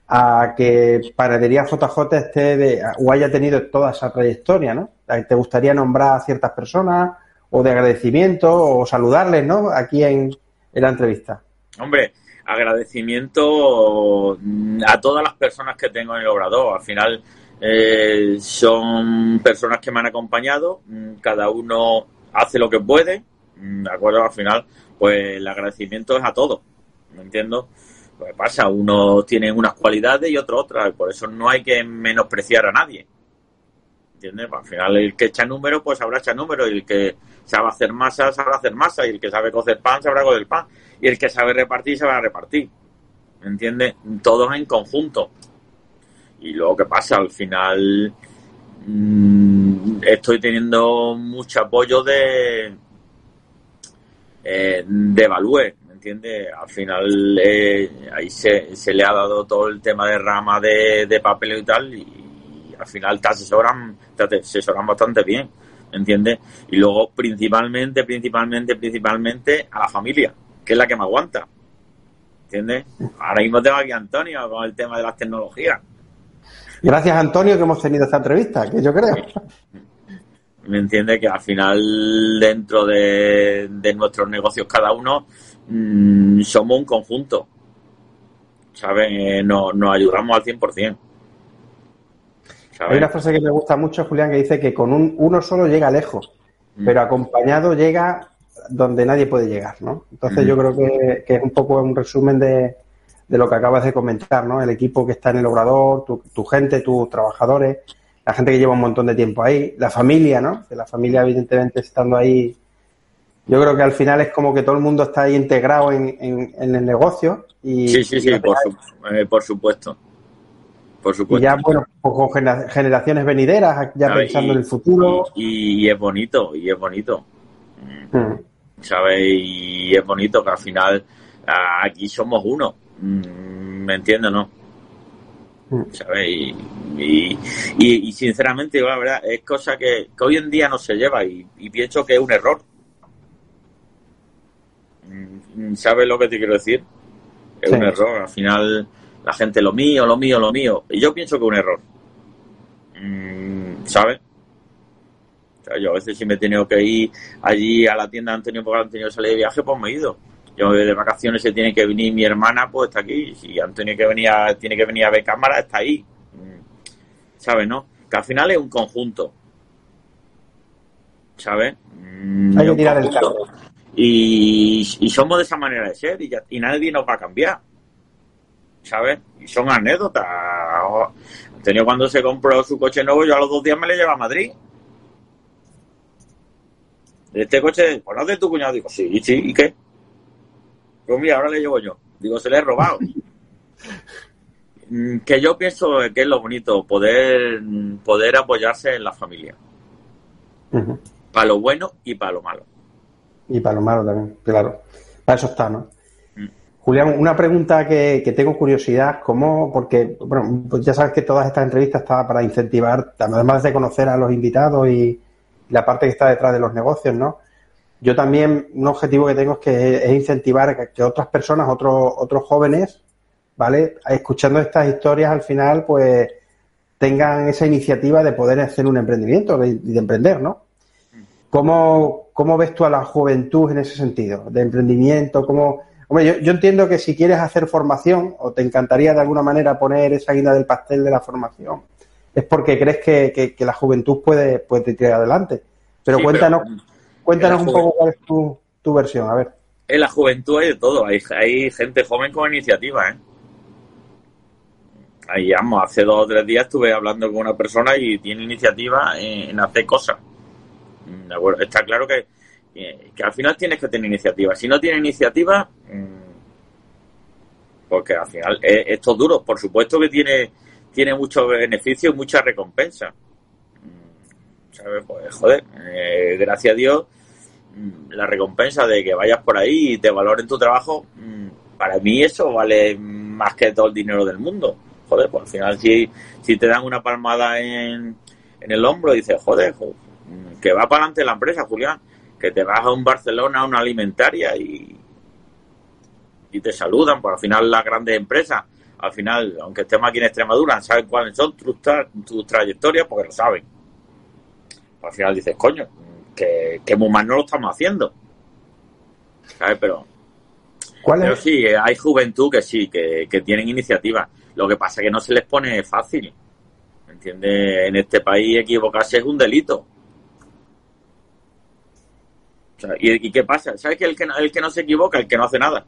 a que Panadería JJ esté de, o haya tenido toda esa trayectoria, ¿no? ¿Te gustaría nombrar a ciertas personas o de agradecimiento o saludarles, ¿no? Aquí en, en la entrevista. Hombre, agradecimiento a todas las personas que tengo en el obrador. Al final eh, son personas que me han acompañado, cada uno hace lo que puede, ¿de acuerdo? Al final, pues el agradecimiento es a todos, ¿me entiendo? Pues pasa, unos tienen unas cualidades y otros otras, por eso no hay que menospreciar a nadie. ¿Entiendes? Al final el que echa números, pues sabrá echar números, y el que sabe hacer masa, sabrá hacer masa, y el que sabe cocer pan, sabrá cocer pan, y el que sabe repartir, sabrá repartir. ¿Me entiendes? Todos en conjunto. Y luego, ¿qué pasa? Al final mmm, estoy teniendo mucho apoyo de, eh, de Evalúe, entiende Al final eh, ahí se, se, le ha dado todo el tema de rama de, de papel y tal y, al final te asesoran, te asesoran bastante bien, ¿me entiendes? Y luego principalmente, principalmente, principalmente a la familia, que es la que me aguanta, ¿entiendes? Ahora mismo tengo aquí a Antonio con el tema de las tecnologías. Gracias Antonio que hemos tenido esta entrevista, que yo creo. me entiende que al final dentro de, de nuestros negocios cada uno mmm, somos un conjunto. ¿Sabes? Eh, nos, nos ayudamos al 100%. ¿Sabes? Hay una frase que me gusta mucho, Julián, que dice que con un, uno solo llega lejos, mm. pero acompañado llega donde nadie puede llegar, ¿no? Entonces mm. yo creo que, que, es un poco un resumen de, de, lo que acabas de comentar, ¿no? El equipo que está en el obrador, tu, tu, gente, tus trabajadores, la gente que lleva un montón de tiempo ahí, la familia, ¿no? Que la familia evidentemente estando ahí yo creo que al final es como que todo el mundo está ahí integrado en, en, en el negocio. Y, sí, sí, sí, por, su, eh, por, supuesto. Por supuesto. Y ya, bueno, pues con generaciones venideras, ya pensando y, en el futuro. Y, y, es bonito, y es bonito. Mm. ¿Sabes? Y es bonito que al final aquí somos uno. Mm, ¿Me entiendes, no? Mm. ¿Sabes? Y, y, y, sinceramente, la verdad, es cosa que, que, hoy en día no se lleva y, y pienso que es un error. Mm, ¿Sabes lo que te quiero decir? Es sí. un error. Al final, la gente lo mío, lo mío, lo mío. Y yo pienso que es un error. Mm, ¿Sabes? O sea, yo a veces si me he tenido que ir allí a la tienda Antonio porque han tenido que salir de viaje, pues me he ido. Yo de vacaciones se tiene que venir mi hermana, pues está aquí. Si Antonio que venía, tiene que venir a ver cámara, está ahí. Mm, ¿Sabes, no? Que al final es un conjunto. ¿Sabes? Mm, Hay que tirar el carro. Y, somos de esa manera de ser y, y nadie nos va a cambiar. ¿Sabes? Y son anécdotas. Antonio cuando se compró su coche nuevo, yo a los dos días me le llevo a Madrid. Este coche, pues no de tu cuñado. Digo, sí, sí, ¿y qué? Pues mira, ahora le llevo yo. Digo, se le he robado. Mm, que yo pienso que es lo bonito, poder, poder apoyarse en la familia. Para lo bueno y para lo malo. Y para lo malo también, claro. Para eso está, ¿no? Julián, una pregunta que, tengo curiosidad, ¿cómo? Porque, bueno, pues ya sabes que todas estas entrevistas están para incentivar, además de conocer a los invitados y la parte que está detrás de los negocios, ¿no? yo también un objetivo que tengo es que es incentivar que, otras personas, otros otros jóvenes, ¿vale? Escuchando estas historias al final, pues tengan esa iniciativa de poder hacer un emprendimiento y de, emprender, ¿no? ¿Cómo, ¿Cómo, ves tú a la juventud en ese sentido? De emprendimiento, ¿cómo...? Hombre, yo, yo, entiendo que si quieres hacer formación o te encantaría de alguna manera poner esa guinda del pastel de la formación, es porque crees que, que, la juventud puede, puede tirar adelante. Pero cuéntanos... Cuéntanos un poco cuál es tu, versión, a ver. En la juventud hay de todo, hay, hay gente joven con iniciativa, ¿eh? Ahí vamos, hace dos o tres días estuve hablando con una persona y tiene iniciativa en, hacer cosas. Está claro que, que, al final tienes que tener iniciativa. Si no tienes iniciativa, mm, porque al final esto es duro. Por supuesto que tiene, tiene muchos beneficios, mucha recompensa. Mm, ¿Sabes? Pues joder, eh, gracias a Dios la recompensa de que vayas por ahí y te valoren tu trabajo, mm, para mí eso vale más que todo el dinero del mundo. Joder, pues al final si, si te dan una palmada en, en el hombro y dices, joder, mm, que va para adelante la empresa, Julián, que te vas a un Barcelona, a una alimentaria y, y te saludan, pues al final las grandes empresas, al final, aunque estemos aquí en Extremadura, saben cuáles son tus, tus trayectorias porque lo saben. Al final dices, coño, que, muy mal no lo estamos haciendo. ¿Sabes? Pero, pero sí, hay juventud que sí, que, tienen iniciativa. Lo que pasa es que no se les pone fácil. ¿Me entiendes? En este país equivocarse es un delito. ¿Y, qué pasa? ¿Sabes que el, que el que no se equivoca, el que no hace nada?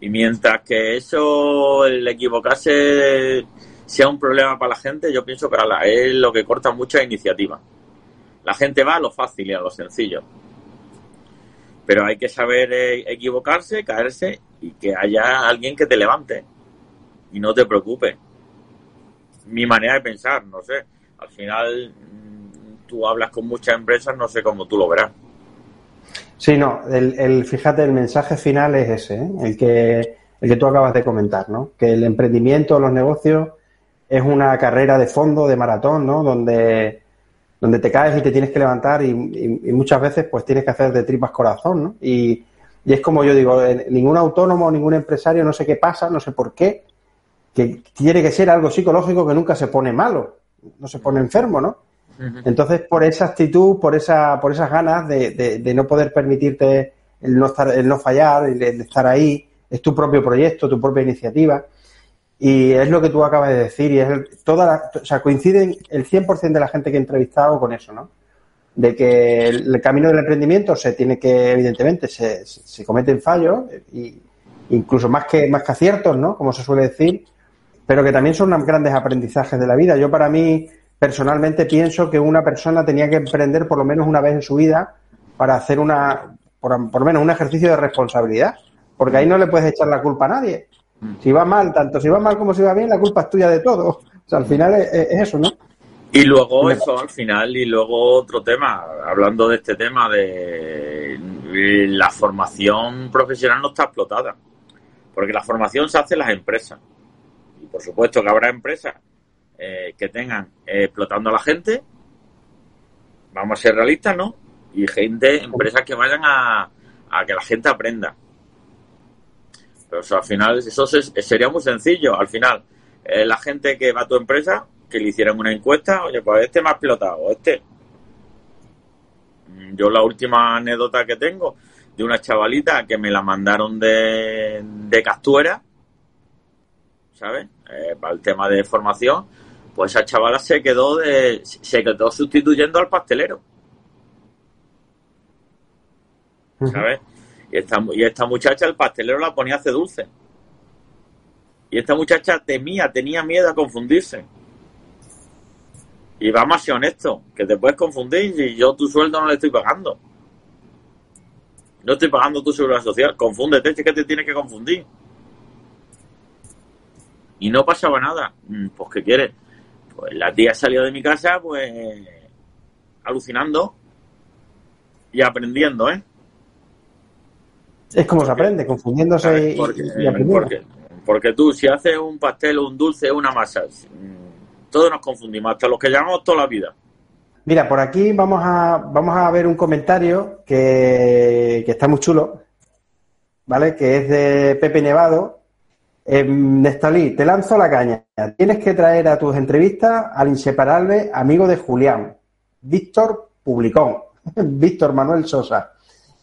Y mientras que eso, el equivocarse sea un problema para la gente, yo pienso que es lo que corta mucha iniciativa. La gente va a lo fácil y a lo sencillo. Pero hay que saber eh, equivocarse, caerse y que haya alguien que te levante y no te preocupe. Mi manera de pensar, no sé. Al final tú hablas con muchas empresas, no sé cómo tú lo verás. Sí, no, el, fíjate, el mensaje final es ese, ¿eh? el, que, el que tú acabas de comentar, ¿no? Que el emprendimiento, los negocios es una carrera de fondo, de maratón, ¿no? Donde, donde te caes y te tienes que levantar y, muchas veces pues tienes que hacer de tripas corazón, ¿no? Y, es como yo digo, ningún autónomo, ningún empresario, no sé qué pasa, no sé por qué, que tiene que ser algo psicológico que nunca se pone malo, no se pone enfermo, ¿no? Entonces, por esa actitud, por esa, por esas ganas de, de, no poder permitirte el no estar, el no fallar, el, el estar ahí, es tu propio proyecto, tu propia iniciativa. Y es lo que tú acabas de decir, y es toda la, o sea, coinciden el 100% de la gente que he entrevistado con eso, ¿no? De que el, camino del emprendimiento se tiene que, evidentemente, se, se cometen fallos, y incluso más que, más que aciertos, ¿no? Como se suele decir, pero que también son grandes aprendizajes de la vida. Yo, para mí, personalmente, pienso que una persona tenía que emprender por lo menos una vez en su vida para hacer una, por, por lo menos un ejercicio de responsabilidad, porque ahí no le puedes echar la culpa a nadie. Si va mal, tanto si va mal como si va bien, la culpa es tuya de todo. O sea, al final es, eso, ¿no? Y luego eso, al final, y luego otro tema, hablando de este tema de la formación profesional no está explotada, porque la formación se hace en las empresas. Y por supuesto que habrá empresas eh, que tengan eh, explotando a la gente, vamos a ser realistas, ¿no? Y gente, empresas que vayan a, a que la gente aprenda. Pero al final eso sería muy sencillo. Al final, eh, la gente que va a tu empresa, que le hicieran una encuesta, oye, pues este me ha explotado, este. Yo la última anécdota que tengo de una chavalita que me la mandaron de, Castuera, ¿sabes? Para el tema de formación, pues esa chavala se quedó de, se quedó sustituyendo al pastelero. ¿Sabes? Y esta, y esta muchacha, el pastelero la ponía a hacer dulce. Y esta muchacha temía, tenía miedo a confundirse. Y vamos a ser honesto, que te puedes confundir y yo tu sueldo no le estoy pagando. No estoy pagando tu seguridad social. Confúndete, es que te tienes que confundir. Y no pasaba nada. Mm, pues, ¿qué quieres? Pues la tía salió de mi casa, pues, alucinando y aprendiendo, ¿eh? Es como se aprende, confundiéndose porque, y porque, porque tú, si haces un pastel, un dulce, una masa, mm, todos nos confundimos, hasta los que llevamos toda la vida. Mira, por aquí vamos a, vamos a ver un comentario que, que está muy chulo, ¿vale? Que es de Pepe Nevado. Eh, Nestalí, te lanzo la caña. Tienes que traer a tus entrevistas al inseparable amigo de Julián, Víctor Publicón, (laughs) Víctor Manuel Sosa.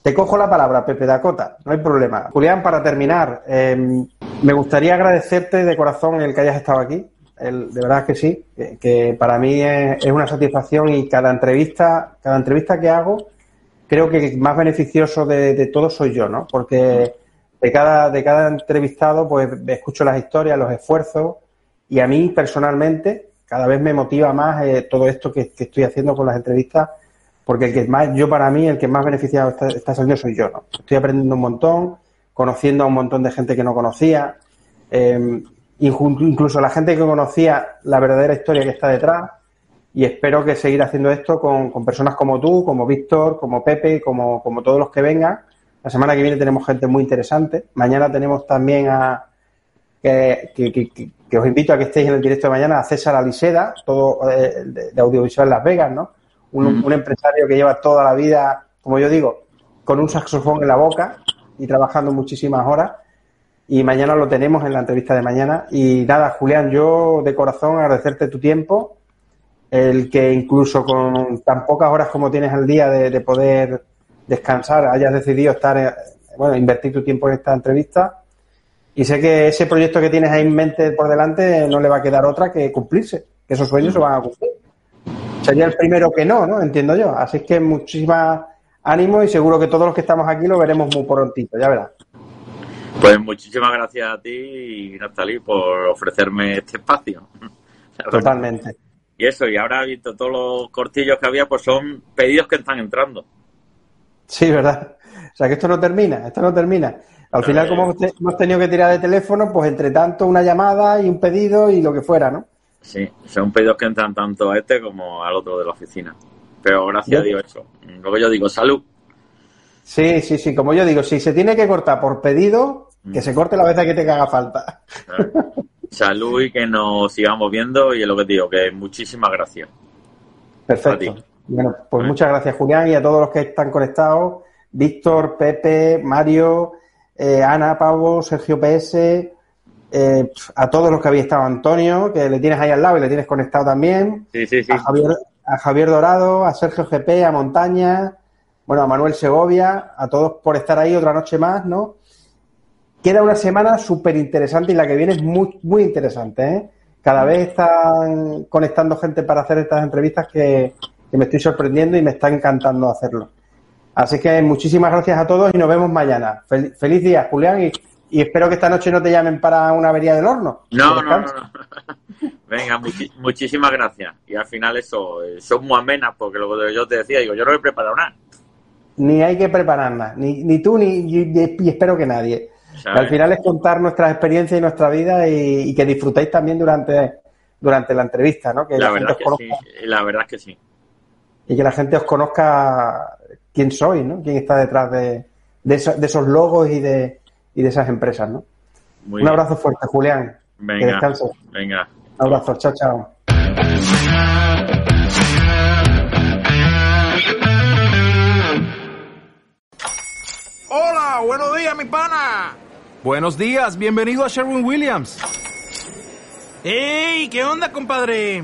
Te cojo la palabra, Pepe Dakota, no hay problema. Julián, para terminar, eh, me gustaría agradecerte de corazón el que hayas estado aquí. De verdad que sí, que, para mí es, una satisfacción y cada entrevista, cada entrevista que hago, creo que el más beneficioso de, de todos soy yo, ¿no? Porque de cada, de cada entrevistado, pues escucho las historias, los esfuerzos, y a mí personalmente cada vez me motiva más eh, todo esto que, estoy haciendo con las entrevistas, porque el que más, yo para mí, el que más beneficiado está, está saliendo soy yo, ¿no? Estoy aprendiendo un montón, conociendo a un montón de gente que no conocía, inju- incluso la gente que conocía la verdadera historia que está detrás, y espero que seguir haciendo esto con, con personas como tú, como Víctor, como Pepe, como, como todos los que vengan. La semana que viene tenemos gente muy interesante. Mañana tenemos también a que, que- que- que- que os invito a que estéis en el directo de mañana a César Aliseda, todo eh, de, de audiovisual Las Vegas, ¿no? Un, Mm. un empresario que lleva toda la vida, como yo digo, con un saxofón en la boca y trabajando muchísimas horas. Y mañana lo tenemos en la entrevista de mañana. Y nada, Julián, yo de corazón agradecerte tu tiempo, el que incluso con tan pocas horas como tienes al día de, de poder descansar, hayas decidido estar, eh, bueno, invertir tu tiempo en esta entrevista. Y sé que ese proyecto que tienes ahí en mente por delante no le va a quedar otra que cumplirse, que esos sueños se van a cumplir. Sería el primero que no, ¿no? Entiendo yo. Así que muchísima ánimo y seguro que todos los que estamos aquí lo veremos muy prontito, ya verás. Pues muchísimas gracias a ti, Natalie, por ofrecerme este espacio. Totalmente. Y eso, y ahora visto todos los cortillos que había, pues son pedidos que están entrando. Sí, ¿verdad? O sea que esto no termina, esto no termina. Al final, como hemos te- hemos tenido que tirar de teléfono, pues entre tanto una llamada y un pedido y lo que fuera, ¿no? Sí, son pedidos que entran tanto a este como al otro de la oficina. Pero gracias a. Dios eso. Luego yo digo, salud. Sí, sí, sí. Como yo digo, si se tiene que cortar por pedido, que se corte la vez que te haga falta. (laughs) Salud y que nos sigamos viendo y es lo que te digo, que muchísimas gracias. Perfecto. A ti. Bueno, pues muchas gracias, Julián, y a todos los que están conectados. Víctor, Pepe, Mario, eh, Ana, Pablo, Sergio PS, eh, a todos los que habéis estado, Antonio, que le tienes ahí al lado y le tienes conectado también. Sí, sí, sí. a Javier, a Javier Dorado, a Sergio GP, a Montaña, bueno, a Manuel Segovia, a todos por estar ahí otra noche más, ¿no? Queda una semana súper interesante y la que viene es muy, muy interesante, ¿eh? Cada vez están conectando gente para hacer estas entrevistas que, que me estoy sorprendiendo y me está encantando hacerlo. Así que muchísimas gracias a todos y nos vemos mañana. Fel- feliz día, Julián, y, y espero que esta noche no te llamen para una avería del horno. No, no, no, no. (laughs) Venga, muchísimas gracias. Y al final eso, eh, son muy amenas, porque lo que yo te decía, digo, yo no he preparado nada. Ni hay que preparar nada, ni, ni tú ni y, y espero que nadie. Al final es contar nuestras experiencias y nuestra vida y, y que disfrutéis también durante, durante la entrevista, ¿no? Que la verdad que sí, la verdad es que sí. Y que la gente os conozca quién sois, ¿no? Quién está detrás de, de, eso- de esos logos y de, y de esas empresas, ¿no? Muy Un bien. abrazo fuerte, Julián. Que Venga, descanses. venga. Un abrazo, chao, chao. Hola, buenos días, mi pana. Buenos días, bienvenido a Sherwin Williams. ¡Ey! ¿Qué onda, compadre?